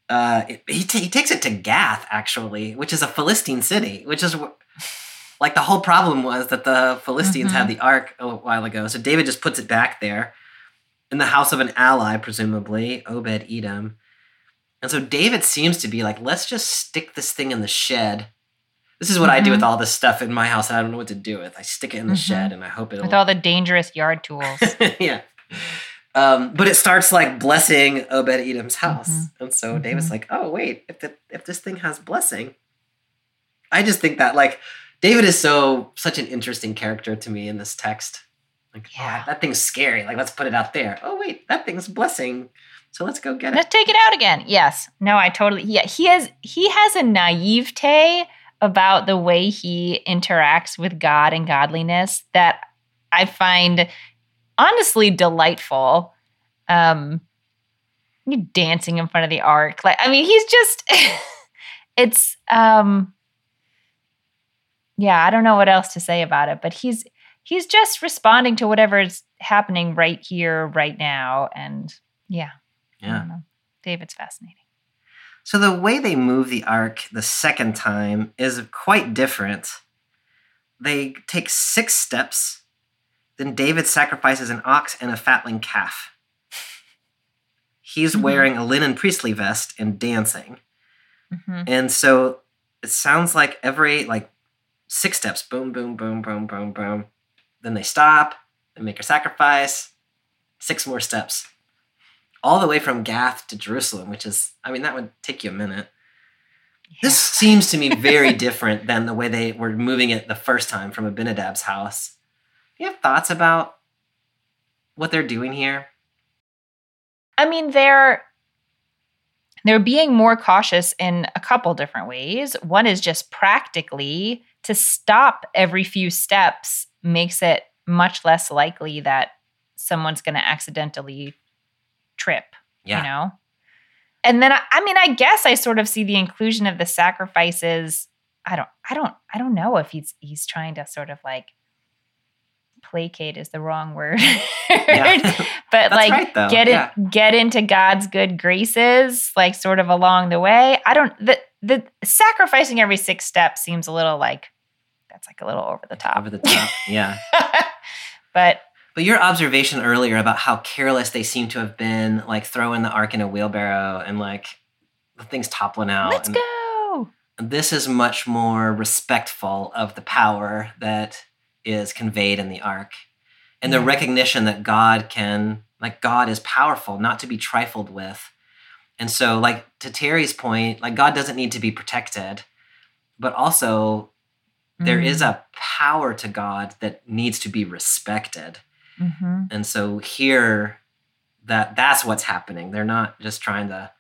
Uh, it- he, ta- he takes it to Gath, actually, which is a Philistine city, which is like the whole problem was that the Philistines had the ark a while ago. So David just puts it back there in the house of an ally, presumably, Obed Edom. And so David seems to be like, let's just stick this thing in the shed. This is what I do with all this stuff in my house. that I don't know what to do with. I stick it in the Mhm. shed and I hope it'll. With all the dangerous yard tools. (laughs) yeah. Um, but it starts like blessing Obed Edom's house. Mhm. And so David's Mhm. like, oh, wait, if, the, if this thing has blessing. I just think that like David is so such an interesting character to me in this text. Like, oh, Yeah. that thing's scary. Like, let's put it out there. Oh, wait, that thing's blessing. So let's go get it. Let's take it out again. Yes. No, I totally yeah, he has he has a naivete about the way he interacts with God and godliness that I find honestly delightful. Um you dancing in front of the ark. Like I mean, he's just (laughs) it's um yeah, I don't know what else to say about it, but he's he's just responding to whatever is happening right here, right now. And yeah. I Yeah. don't know. David's fascinating. So the way they move the ark the second time is quite different. They take six steps. Then David sacrifices an ox and a fatling calf. He's Mhm. wearing a linen priestly vest and dancing. Mhm. And so it sounds like every like six steps, boom, boom, boom, boom, boom, boom. Then they stop, they make a sacrifice, six more steps. All the way from Gath to Jerusalem, which is, I mean, that would take you a minute. This seems to me (laughs) very different than the way they were moving it the first time from Abinadab's house. Do you have thoughts about what they're doing here? I mean, they're they're being more cautious in a couple different ways. One is just practically to stop every few steps makes it much less likely that someone's going to accidentally trip, Yeah. you know? And then, I, I mean, I guess I sort of see the inclusion of the sacrifices I don't I don't I don't know if he's he's trying to sort of like placate is the wrong word. Yeah. (laughs) (laughs) but like right, get it Yeah. get into God's good graces like sort of along the way. I don't the the sacrificing every six steps seems a little like that's like a little over the top. over the top. Yeah. (laughs) but But your observation earlier about how careless they seem to have been, like throwing the ark in a wheelbarrow and like the thing's toppling out. let's and go. This is much more respectful of the power that is conveyed in the ark and the Yeah. recognition that God can, like, God is powerful, not to be trifled with. And so, like, to Terry's point, like, God doesn't need to be protected, but also there is Mm. a power to God that needs to be respected. Mhm. And so here, that that's what's happening. They're not just trying to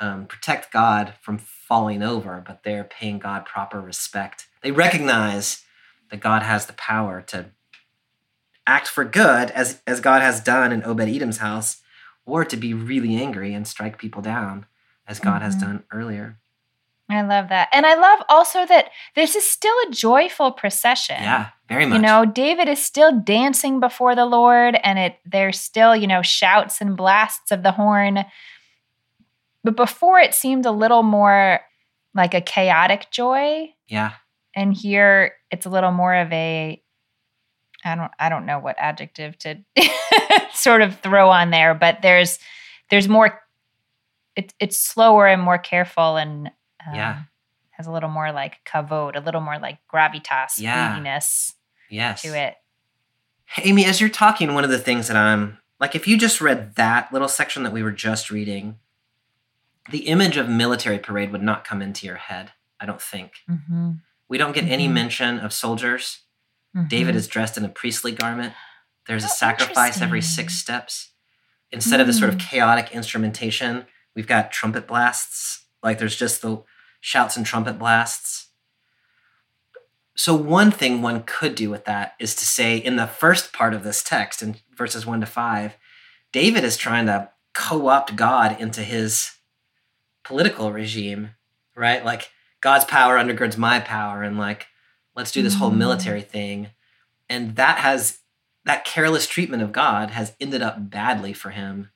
um, protect God from falling over, but they're paying God proper respect. They recognize that God has the power to act for good, as as God has done in Obed Edom's house, or to be really angry and strike people down, as God has Mhm. done earlier. I love that. And I love also that this is still a joyful procession. Yeah, very much. You know, David is still dancing before the Lord and it there's still, you know, shouts and blasts of the horn. But before it seemed a little more like a chaotic joy yeah, and here it's a little more of a I don't I don't know what adjective to (laughs) sort of throw on there, but there's there's more it, it's slower and more careful and um, Yeah. has a little more like kavod, a little more like gravitas, Yeah. Yes. to it. Amy, as you're talking, one of the things that I'm like, if you just read that little section that we were just reading, the image of military parade would not come into your head, I don't think. Mm-hmm. We don't get any Mhm. mention of soldiers. David is dressed in a priestly garment. There's a Oh, sacrifice every six steps. Instead of this sort of Mm. chaotic instrumentation, we've got trumpet blasts. Like there's just the shouts and trumpet blasts. So, one thing one could do with that is to say in the first part of this text, in verses one to five, David is trying to co opt God into his political regime, right? Like God's power undergirds my power, and like, let's do this whole Mhm. military thing. And that has, that careless treatment of God has ended up badly for him.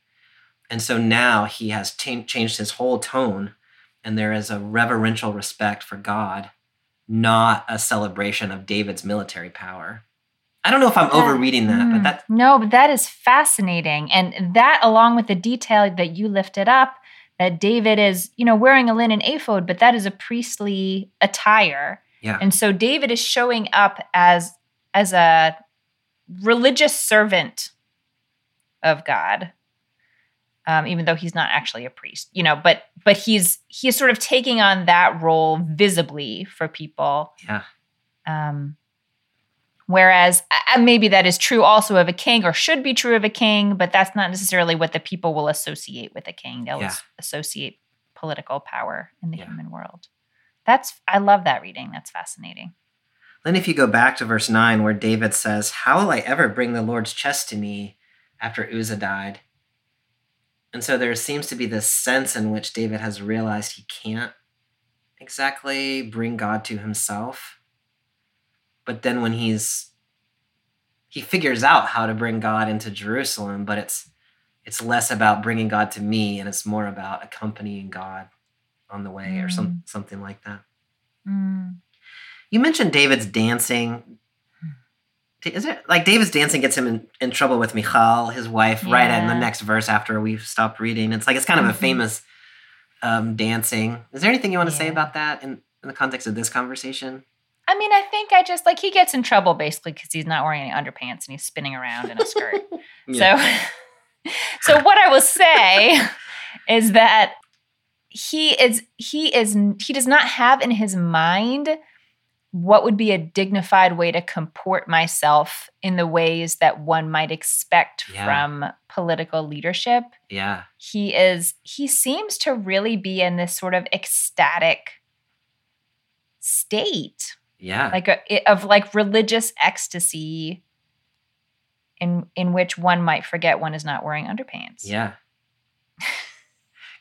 And so now he has cha- changed his whole tone, and there is a reverential respect for God, not a celebration of David's military power. I don't know if I'm Yeah. overreading that, but Mm. that no, but that is fascinating, and that along with the detail that you lifted up, that David is, you know, wearing a linen ephod, but that is a priestly attire, yeah, and so David is showing up as as a religious servant of God, um, even though he's not actually a priest, you know. But but he's he's sort of taking on that role visibly for people. yeah, Um, whereas uh, maybe that is true also of a king or should be true of a king, but that's not necessarily what the people will associate with a king. They'll Yeah. associate political power in the Yeah. human world. That's I love that reading. That's fascinating. Then, if you go back to verse 9, where David says, How will I ever bring the Lord's chest to me after Uzzah died? And so there seems to be this sense in which David has realized he can't exactly bring God to himself. But then when he's he figures out how to bring God into Jerusalem, but it's it's less about bringing God to me and it's more about accompanying God on the way or some, something like that. Mm. You mentioned David's dancing. Is it like David's dancing gets him in, in trouble with Michal, his wife, right in the next verse after we've stopped reading? It's like it's kind of a Mhm. famous um, dancing. Is there anything you want to say about that in, in the context of this conversation? I mean, I think I just like he gets in trouble basically because he's not wearing any underpants and he's spinning around in a skirt. (laughs) So, (laughs) so what I will say (laughs) is that he is he is he does not have in his mind what would be a dignified way to comport myself in the ways that one might expect Yeah. from political leadership. yeah, He is he seems to really be in this sort of ecstatic state yeah, like a, of like religious ecstasy in in which one might forget one is not wearing underpants. yeah.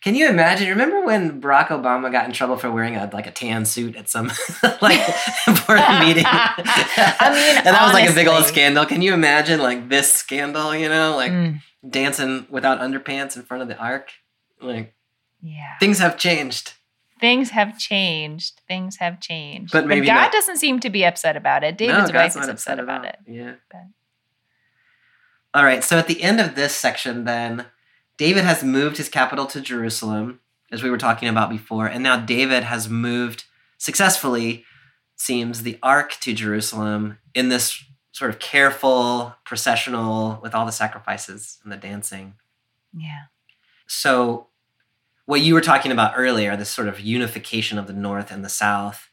Can you imagine? Remember when Barack Obama got in trouble for wearing a like a tan suit at some (laughs) like (laughs) important meeting? I mean, (laughs) and that was like a big old scandal. Can you imagine like this scandal? You know, like Mm, dancing without underpants in front of the ark. Like yeah. things have changed. Things have changed. Things have changed. But maybe God not- doesn't seem to be upset about it. David's no, wife is upset about it. Yeah. But- All right. So at the end of this section, then David has moved his capital to Jerusalem, as we were talking about before, and now David has moved successfully. Seems the ark to Jerusalem in this sort of careful processional with all the sacrifices and the dancing. Yeah. So, what you were talking about earlier, this sort of unification of the North and the South,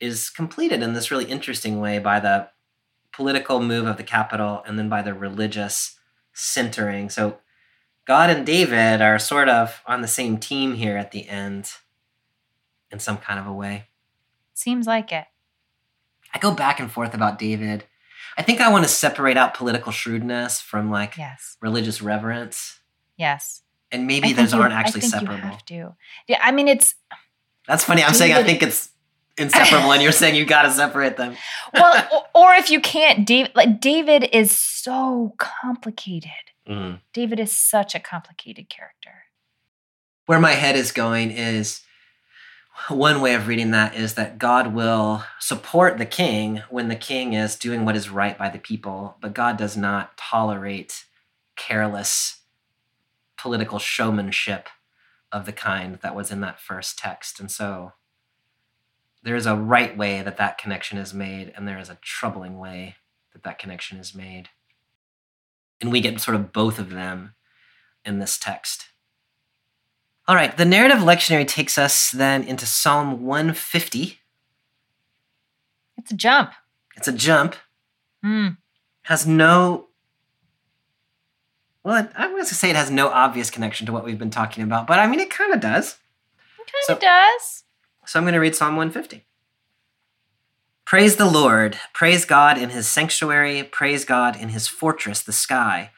is completed in this really interesting way by the political move of the capital and then by the religious centering. So, God and David are sort of on the same team here at the end in some kind of a way. Seems like it. I go back and forth about David. I think I want to separate out political shrewdness from like Yes. religious reverence. Yes. And maybe those you- aren't actually separable. You have to. Yeah. I mean, it's That's funny. I'm saying I think it's inseparable, and you're saying you got to separate them. well, o- or if you can't, David. Like David is so complicated. Mhm. David is such a complicated character. Where my head is going is one way of reading that is that God will support the king when the king is doing what is right by the people, but God does not tolerate careless political showmanship of the kind that was in that first text. And so there is a right way that that connection is made, and there is a troubling way that that connection is made. And we get sort of both of them in this text. All right, the narrative lectionary takes us then into Psalm 150. It's a jump. It's a jump, Hmm. has no well, I was going to say it has no obvious connection to what we've been talking about, but I mean, it kind of does. It kind So- of does. So I'm going to read Psalm 150. Praise the Lord. Praise God in his sanctuary. Praise God in his fortress, the sky.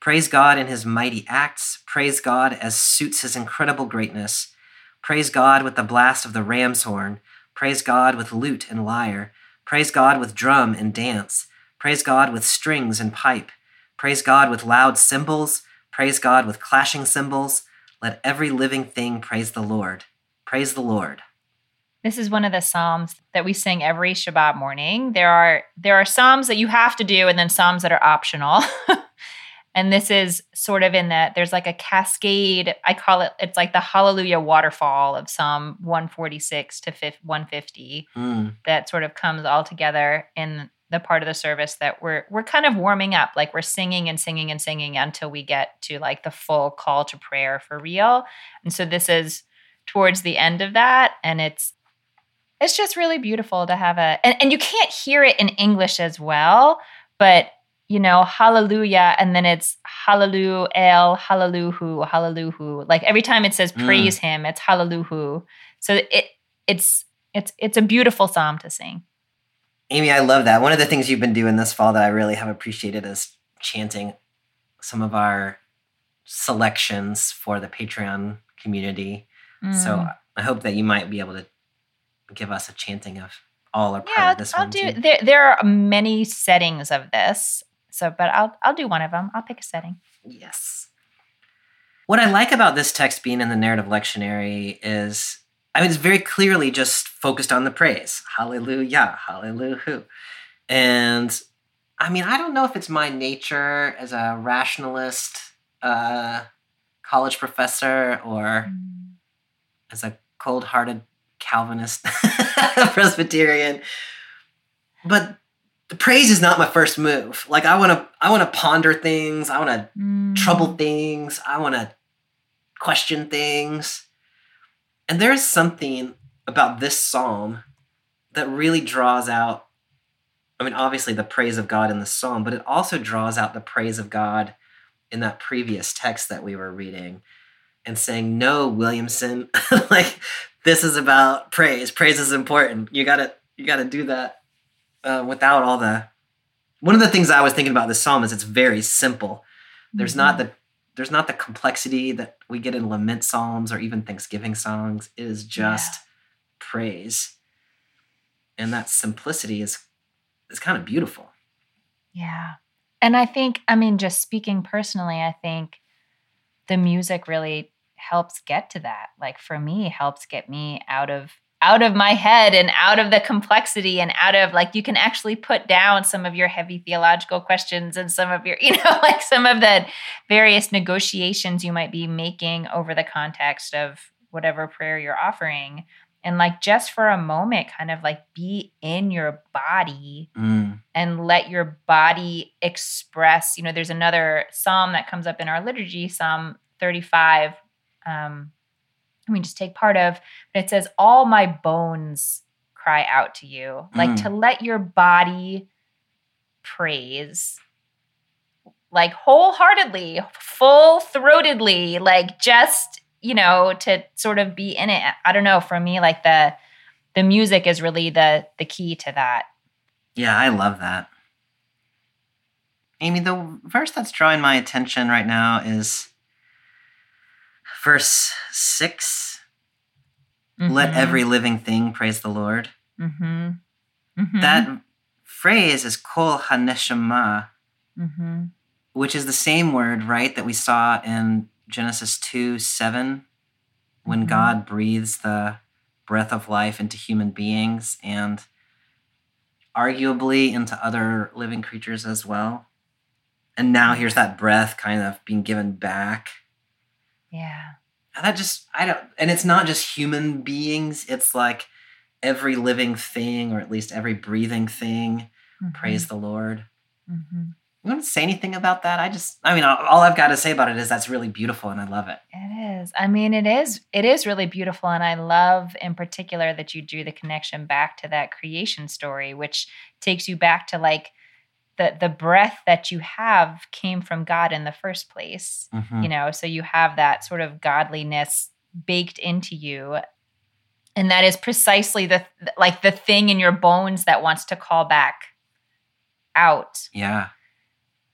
Praise God in his mighty acts. Praise God as suits his incredible greatness. Praise God with the blast of the ram's horn. Praise God with lute and lyre. Praise God with drum and dance. Praise God with strings and pipe. Praise God with loud cymbals. Praise God with clashing cymbals. Let every living thing praise the Lord. Praise the Lord. This is one of the psalms that we sing every Shabbat morning. There are there are psalms that you have to do, and then psalms that are optional. (laughs) and this is sort of in that there's like a cascade. I call it. It's like the Hallelujah waterfall of Psalm 146 to 150 Mm. that sort of comes all together in the part of the service that we're we're kind of warming up like we're singing and singing and singing until we get to like the full call to prayer for real and so this is towards the end of that and it's it's just really beautiful to have a and, and you can't hear it in english as well but you know hallelujah and then it's hallelujah el hallelujah hallelujah like every time it says Mm. praise him it's hallelujah so it it's it's it's a beautiful psalm to sing Amy, I love that. One of the things you've been doing this fall that I really have appreciated is chanting some of our selections for the Patreon community. So Mm. I hope that you might be able to give us a chanting of all or part yeah of this i'll one do too. there there are many settings of this so but i'll i'll do one of them i'll pick a setting Yes. What I like about this text being in the narrative lectionary is, I mean, it's very clearly just focused on the praise. Hallelujah, hallelujah. And I mean, I don't know if it's my nature as a rationalist uh, college professor or as a cold hearted Calvinist (laughs) Presbyterian, but the praise is not my first move. Like I want to, I want to ponder things. I want to Mm. trouble things. I want to question things. And there's something about this psalm that really draws out, I mean, obviously the praise of God in the psalm, but it also draws out the praise of God in that previous text that we were reading and saying, no, Williamson, (laughs) like this is about praise. Praise is important. You gotta, you gotta do that uh, without all the. One of the things I was thinking about this psalm is it's very simple. There's not the there's not the complexity that we get in lament psalms or even thanksgiving songs. It is just praise. And that simplicity is is kind of beautiful. Yeah. And I think, I mean, just speaking personally, I think the music really helps get to that. Like for me, helps get me out of out of my head and out of the complexity and out of like you can actually put down some of your heavy theological questions and some of your (laughs) you know like some of the various negotiations you might be making over the context of whatever prayer you're offering and like just for a moment kind of like be in your body Mm. and let your body express you know there's another psalm that comes up in our liturgy psalm 35 um let me just take part of but it says all my bones cry out to you like Mm. to let your body praise like wholeheartedly full throatedly like just you know to sort of be in it i don't know for me like the the music is really the the key to that Yeah, I love that. Amy, the verse that's drawing my attention right now is verse 6 Let Mhm. every living thing praise the Lord. Mm-hmm. Mm-hmm. That phrase is kol haneshama, Mm-hmm. which is the same word, right, that we saw in Genesis 2 7, when Mhm. God breathes the breath of life into human beings and arguably into other living creatures as well. And now here's that breath kind of being given back. Yeah. And that just, I don't, and it's not just human beings, it's like every living thing, or at least every breathing thing, praise the Lord. Mm-hmm. You want to say anything about that? I just, I mean, all all I've got to say about it is that's really beautiful and I love it. It is. I mean, it is. It is really beautiful, and I love, in particular, that you drew the connection back to that creation story, which takes you back to like the the breath that you have came from God in the first place. Mhm. You know, so you have that sort of godliness baked into you, and that is precisely the like the thing in your bones that wants to call back out Yeah.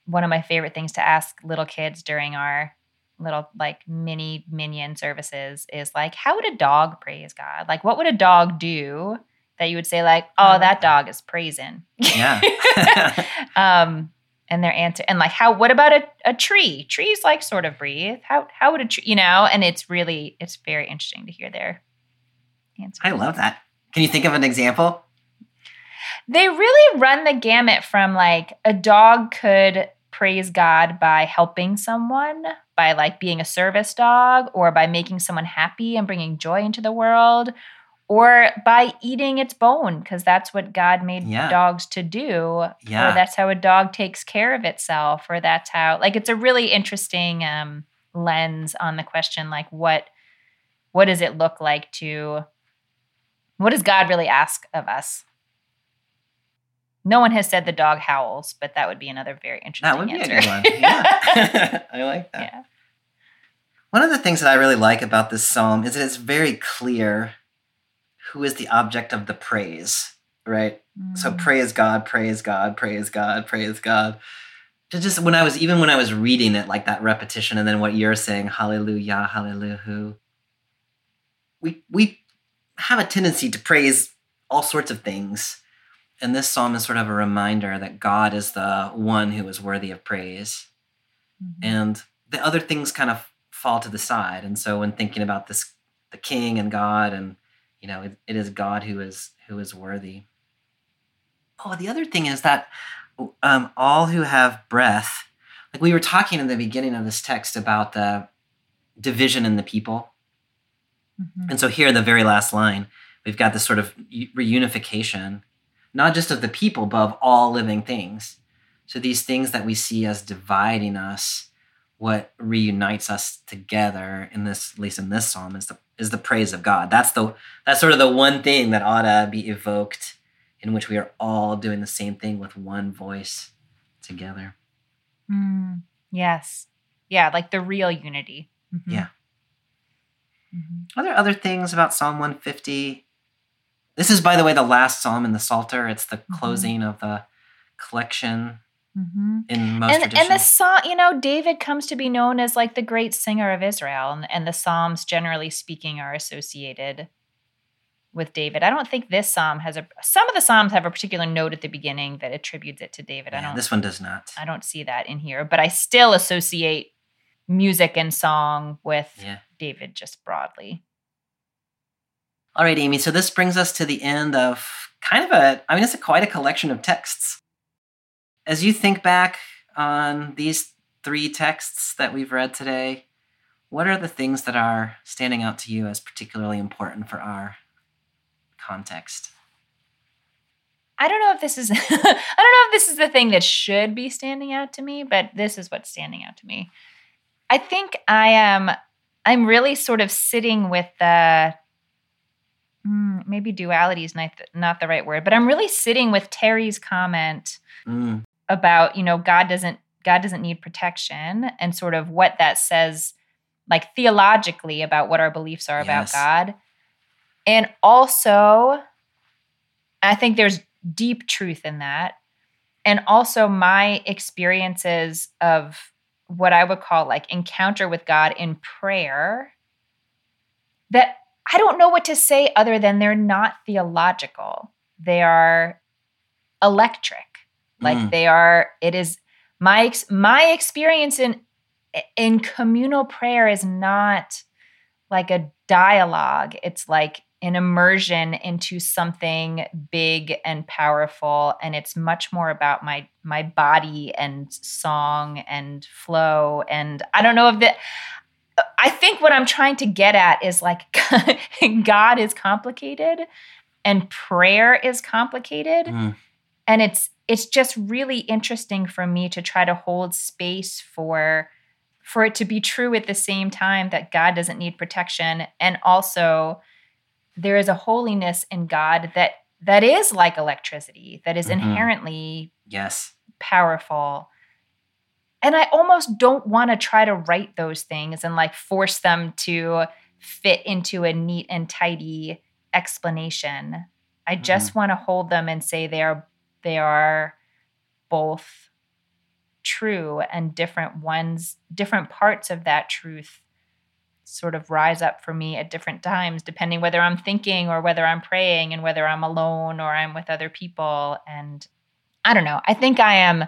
one of my favorite things to ask little kids during our little like mini minyan services is like how would a dog praise god like what would a dog do that you would say like oh like that that. dog is praising Yeah. (laughs) (laughs) um and their answer and like how what about a, a tree trees like sort of breathe how how would a tree you know and it's really it's very interesting to hear their answer I love that. Can you think of an example? They really run the gamut from like a dog could praise God by helping someone, by like being a service dog, or by making someone happy and bringing joy into the world, or by eating its bone, because that's what God made Yeah. dogs to do. Yeah. Or that's how a dog takes care of itself, or that's how, like, it's a really interesting um, lens on the question, like, what. What does it look like to what does God really ask of us? No one has said the dog howls, but that would be another very interesting That would be answer. a good one. (laughs) Yeah. (laughs) I like that. yeah. One of the things that I really like about this psalm is that it's very clear who is the object of the praise, right? So Mm. praise God, praise God, praise God, praise God. To just when I was even when I was reading it, like that repetition, and then what you're saying, hallelujah, hallelujah. We we have a tendency to praise all sorts of things. And this psalm is sort of a reminder that God is the one who is worthy of praise. Mhm. And the other things kind of fall to the side. And so when thinking about this the king and God and you know, it, it is God who is who is worthy. Oh, the other thing is that um, all who have breath, like we were talking in the beginning of this text about the division in the people. Mhm. And so here, in the very last line, we've got this sort of reunification, not just of the people, but of all living things. So these things that we see as dividing us, what reunites us together in this, at least in this psalm, is the is the praise of God. That's the that's sort of the one thing that ought to be evoked, in which we are all doing the same thing with one voice together. Mm, yes. Yeah, like the real unity. Mhm. Yeah. Mhm. Are there other things about Psalm 150? This is, by the way, the last psalm in the Psalter. It's the Mhm. closing of the collection. Mm-hmm. in most And, and the song, you know, David comes to be known as like the great singer of Israel, and, and the Psalms, generally speaking, are associated with David. I don't think this psalm has a. Some of the psalms have a particular note at the beginning that attributes it to David. I Yeah, don't. this one does not. I don't see that in here, but I still associate music and song with Yeah. David just broadly. All right, Amy. So this brings us to the end of kind of a, I mean, it's a, quite a collection of texts. As you think back on these three texts that we've read today, what are the things that are standing out to you as particularly important for our context? I don't know if this is (laughs) I don't know if this is the thing that should be standing out to me, but this is what's standing out to me. I think I am I'm really sort of sitting with the mm, maybe duality is not the, not the right word, but I'm really sitting with Terry's comment Mm, about, you know, God doesn't God doesn't need protection and sort of what that says like theologically about what our beliefs are about God. And also I think there's deep truth in that. And also my experiences of what I would call like encounter with God in prayer that I don't know what to say other than they're not theological. They are electric. Like Mm. they are it is my my experience in in communal prayer is not like a dialogue. It's like an immersion into something big and powerful and it's much more about my my body and song and flow and I don't know if that I think what I'm trying to get at is like (laughs) God is complicated and prayer is complicated mm, and it's it's just really interesting for me to try to hold space for for it to be true at the same time that God doesn't need protection and also there is a holiness in God that that is like electricity that is Mhm. inherently yes. powerful and I almost don't want to try to write those things and like force them to fit into a neat and tidy explanation. I just want to hold them and say they are they are both true and different ones different parts of that truth sort of rise up for me at different times depending whether I'm thinking or whether I'm praying and whether I'm alone or I'm with other people and I don't know. I think I am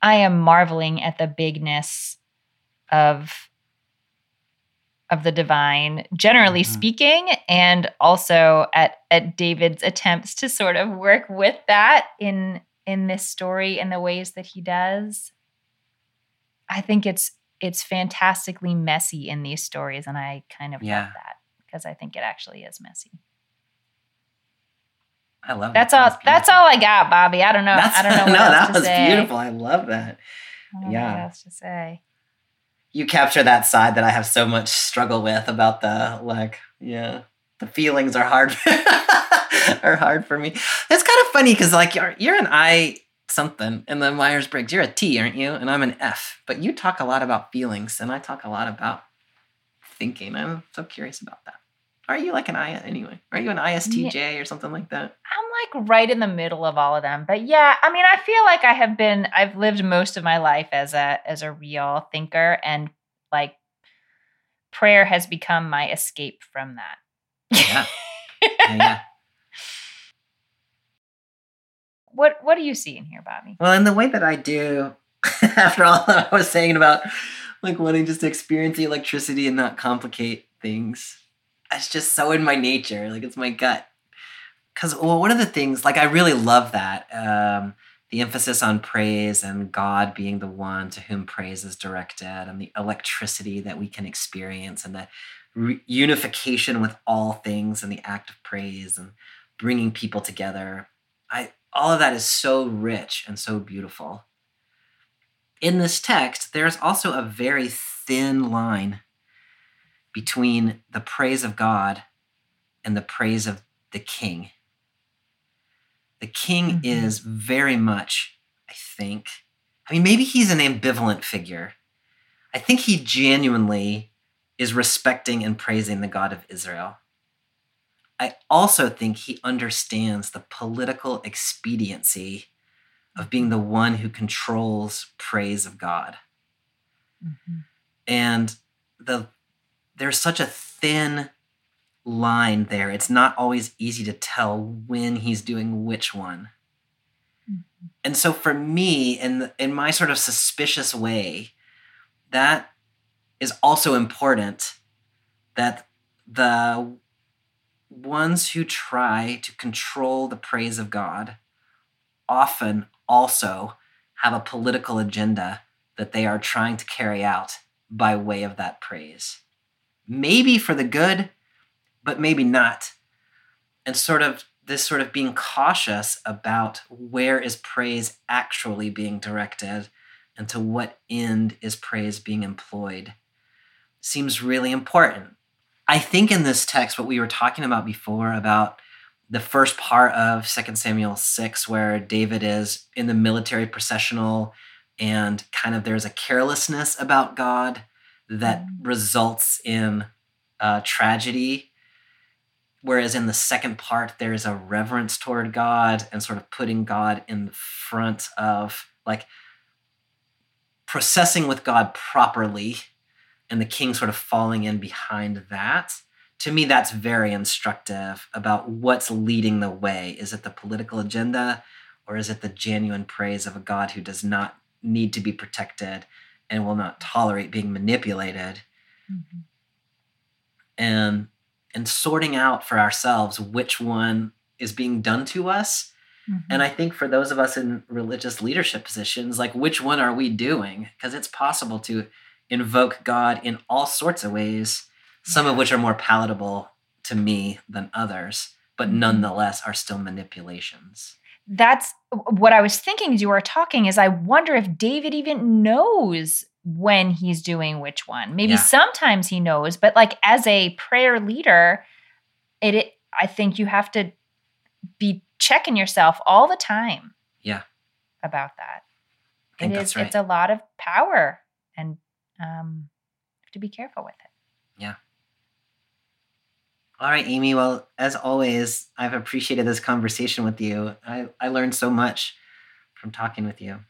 I am marveling at the bigness of of the divine generally Mhm. speaking and also at at David's attempts to sort of work with that in in this story in the ways that he does. I think it's it's fantastically messy in these stories and I kind of Yeah. love that because I think it actually is messy. I love That's that. all That that's all I got, Bobby. I don't know. That's, I don't know (laughs) what no, that was say. beautiful. I love that. I don't know Yeah. what else to say. You capture that side that I have so much struggle with about the like, yeah, the feelings are hard (laughs) are hard for me. It's kind of funny because like you're you're an I something in the Myers Briggs. You're a T, aren't you? And I'm an F. But you talk a lot about feelings, and I talk a lot about thinking. I'm so curious about that. Are you like an I anyway? Are you an ISTJ or something like that? I'm like right in the middle of all of them. But yeah, I mean, I feel like I have been I've lived most of my life as a as a real thinker and like prayer has become my escape from that. Oh, yeah. (laughs) yeah, yeah. What what do you see in here, Bobby? Well, in the way that I do, (laughs) after all that I was saying about like wanting just to experience the electricity and not complicate things, it's just so in my nature. Like it's my gut. Because well, one of the things, like I really love that um, the emphasis on praise and God being the one to whom praise is directed, and the electricity that we can experience, and the re- unification with all things, and the act of praise, and bringing people together. I all of that is so rich and so beautiful. In this text, there's also a very thin line between the praise of God and the praise of the king. The king Mhm. is very much, I think, I mean, maybe he's an ambivalent figure. I think he genuinely is respecting and praising the God of Israel. I also think he understands the political expediency of being the one who controls praise of God. Mhm. And the there's such a thin line there. It's not always easy to tell when he's doing which one. Mhm. And so for me, in the, in my sort of suspicious way, that is also important that the ones who try to control the praise of God often also have a political agenda that they are trying to carry out by way of that praise. Maybe for the good, but maybe not. And sort of this sort of being cautious about where is praise actually being directed and to what end is praise being employed seems really important. I think in this text, what we were talking about before about the first part of 2 Samuel 6, where David is in the military processional and kind of there's a carelessness about God that results in uh, tragedy. Whereas in the second part, there's a reverence toward God and sort of putting God in front of like processing with God properly and the king sort of falling in behind that. To me, that's very instructive about what's leading the way. Is it the political agenda or is it the genuine praise of a God who does not need to be protected and will not tolerate being manipulated? Mhm. and and sorting out for ourselves which one is being done to us Mhm. and i think for those of us in religious leadership positions like which one are we doing because it's possible to invoke god in all sorts of ways some of which are more palatable to me than others but Mhm. nonetheless are still manipulations that's what I was thinking as you were talking is I wonder if David even knows when he's doing which one. Maybe Yeah. sometimes he knows, but like as a prayer leader, it, it I think you have to be checking yourself all the time. Yeah. About that. i think It is right it's a lot of power and um have to be careful with it. All right, Amy. Well, as always, I've appreciated this conversation with you. I, I learned so much from talking with you.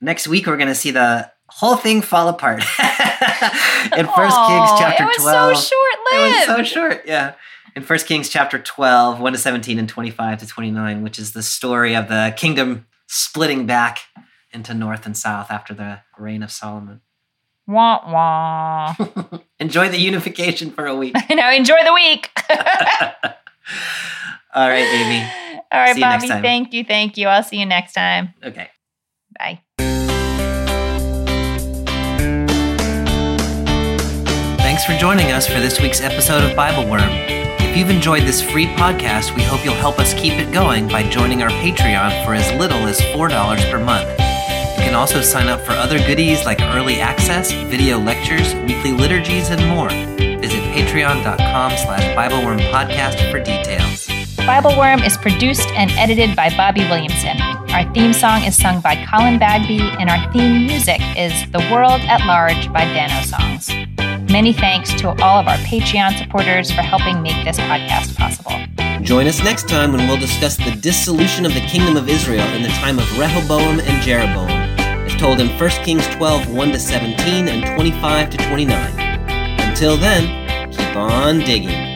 Next week, we're going to see the whole thing fall apart (laughs) in First Kings chapter it was 12. so short It was so short, yeah. In First Kings chapter 12, 1 to 17 and 25 to 29, which is the story of the kingdom splitting back into north and south after the reign of Solomon. Wah wah. (laughs) Enjoy the unification for a week. (laughs) now enjoy the week. (laughs) All right, Amy. All right, See you Bobby. time. Thank you. Thank you. I'll see you next time. Okay. Bye. Thanks for joining us for this week's episode of BibleWorm. If you've enjoyed this free podcast, we hope you'll help us keep it going by joining our Patreon for as little as $4 per month. You can also sign up for other goodies like early access, video lectures, weekly liturgies, and more. Visit patreon.com slash BibleWorm Podcast for details. BibleWorm is produced and edited by Bobby Williamson. Our theme song is sung by Colin Bagby, and our theme music is The World at Large by Dano Songs. Many thanks to all of our Patreon supporters for helping make this podcast possible. Join us next time when we'll discuss the dissolution of the kingdom of Israel in the time of Rehoboam and Jeroboam, told in 1 Kings 12 1 to 17 and 25 to 29. Until then, keep on digging.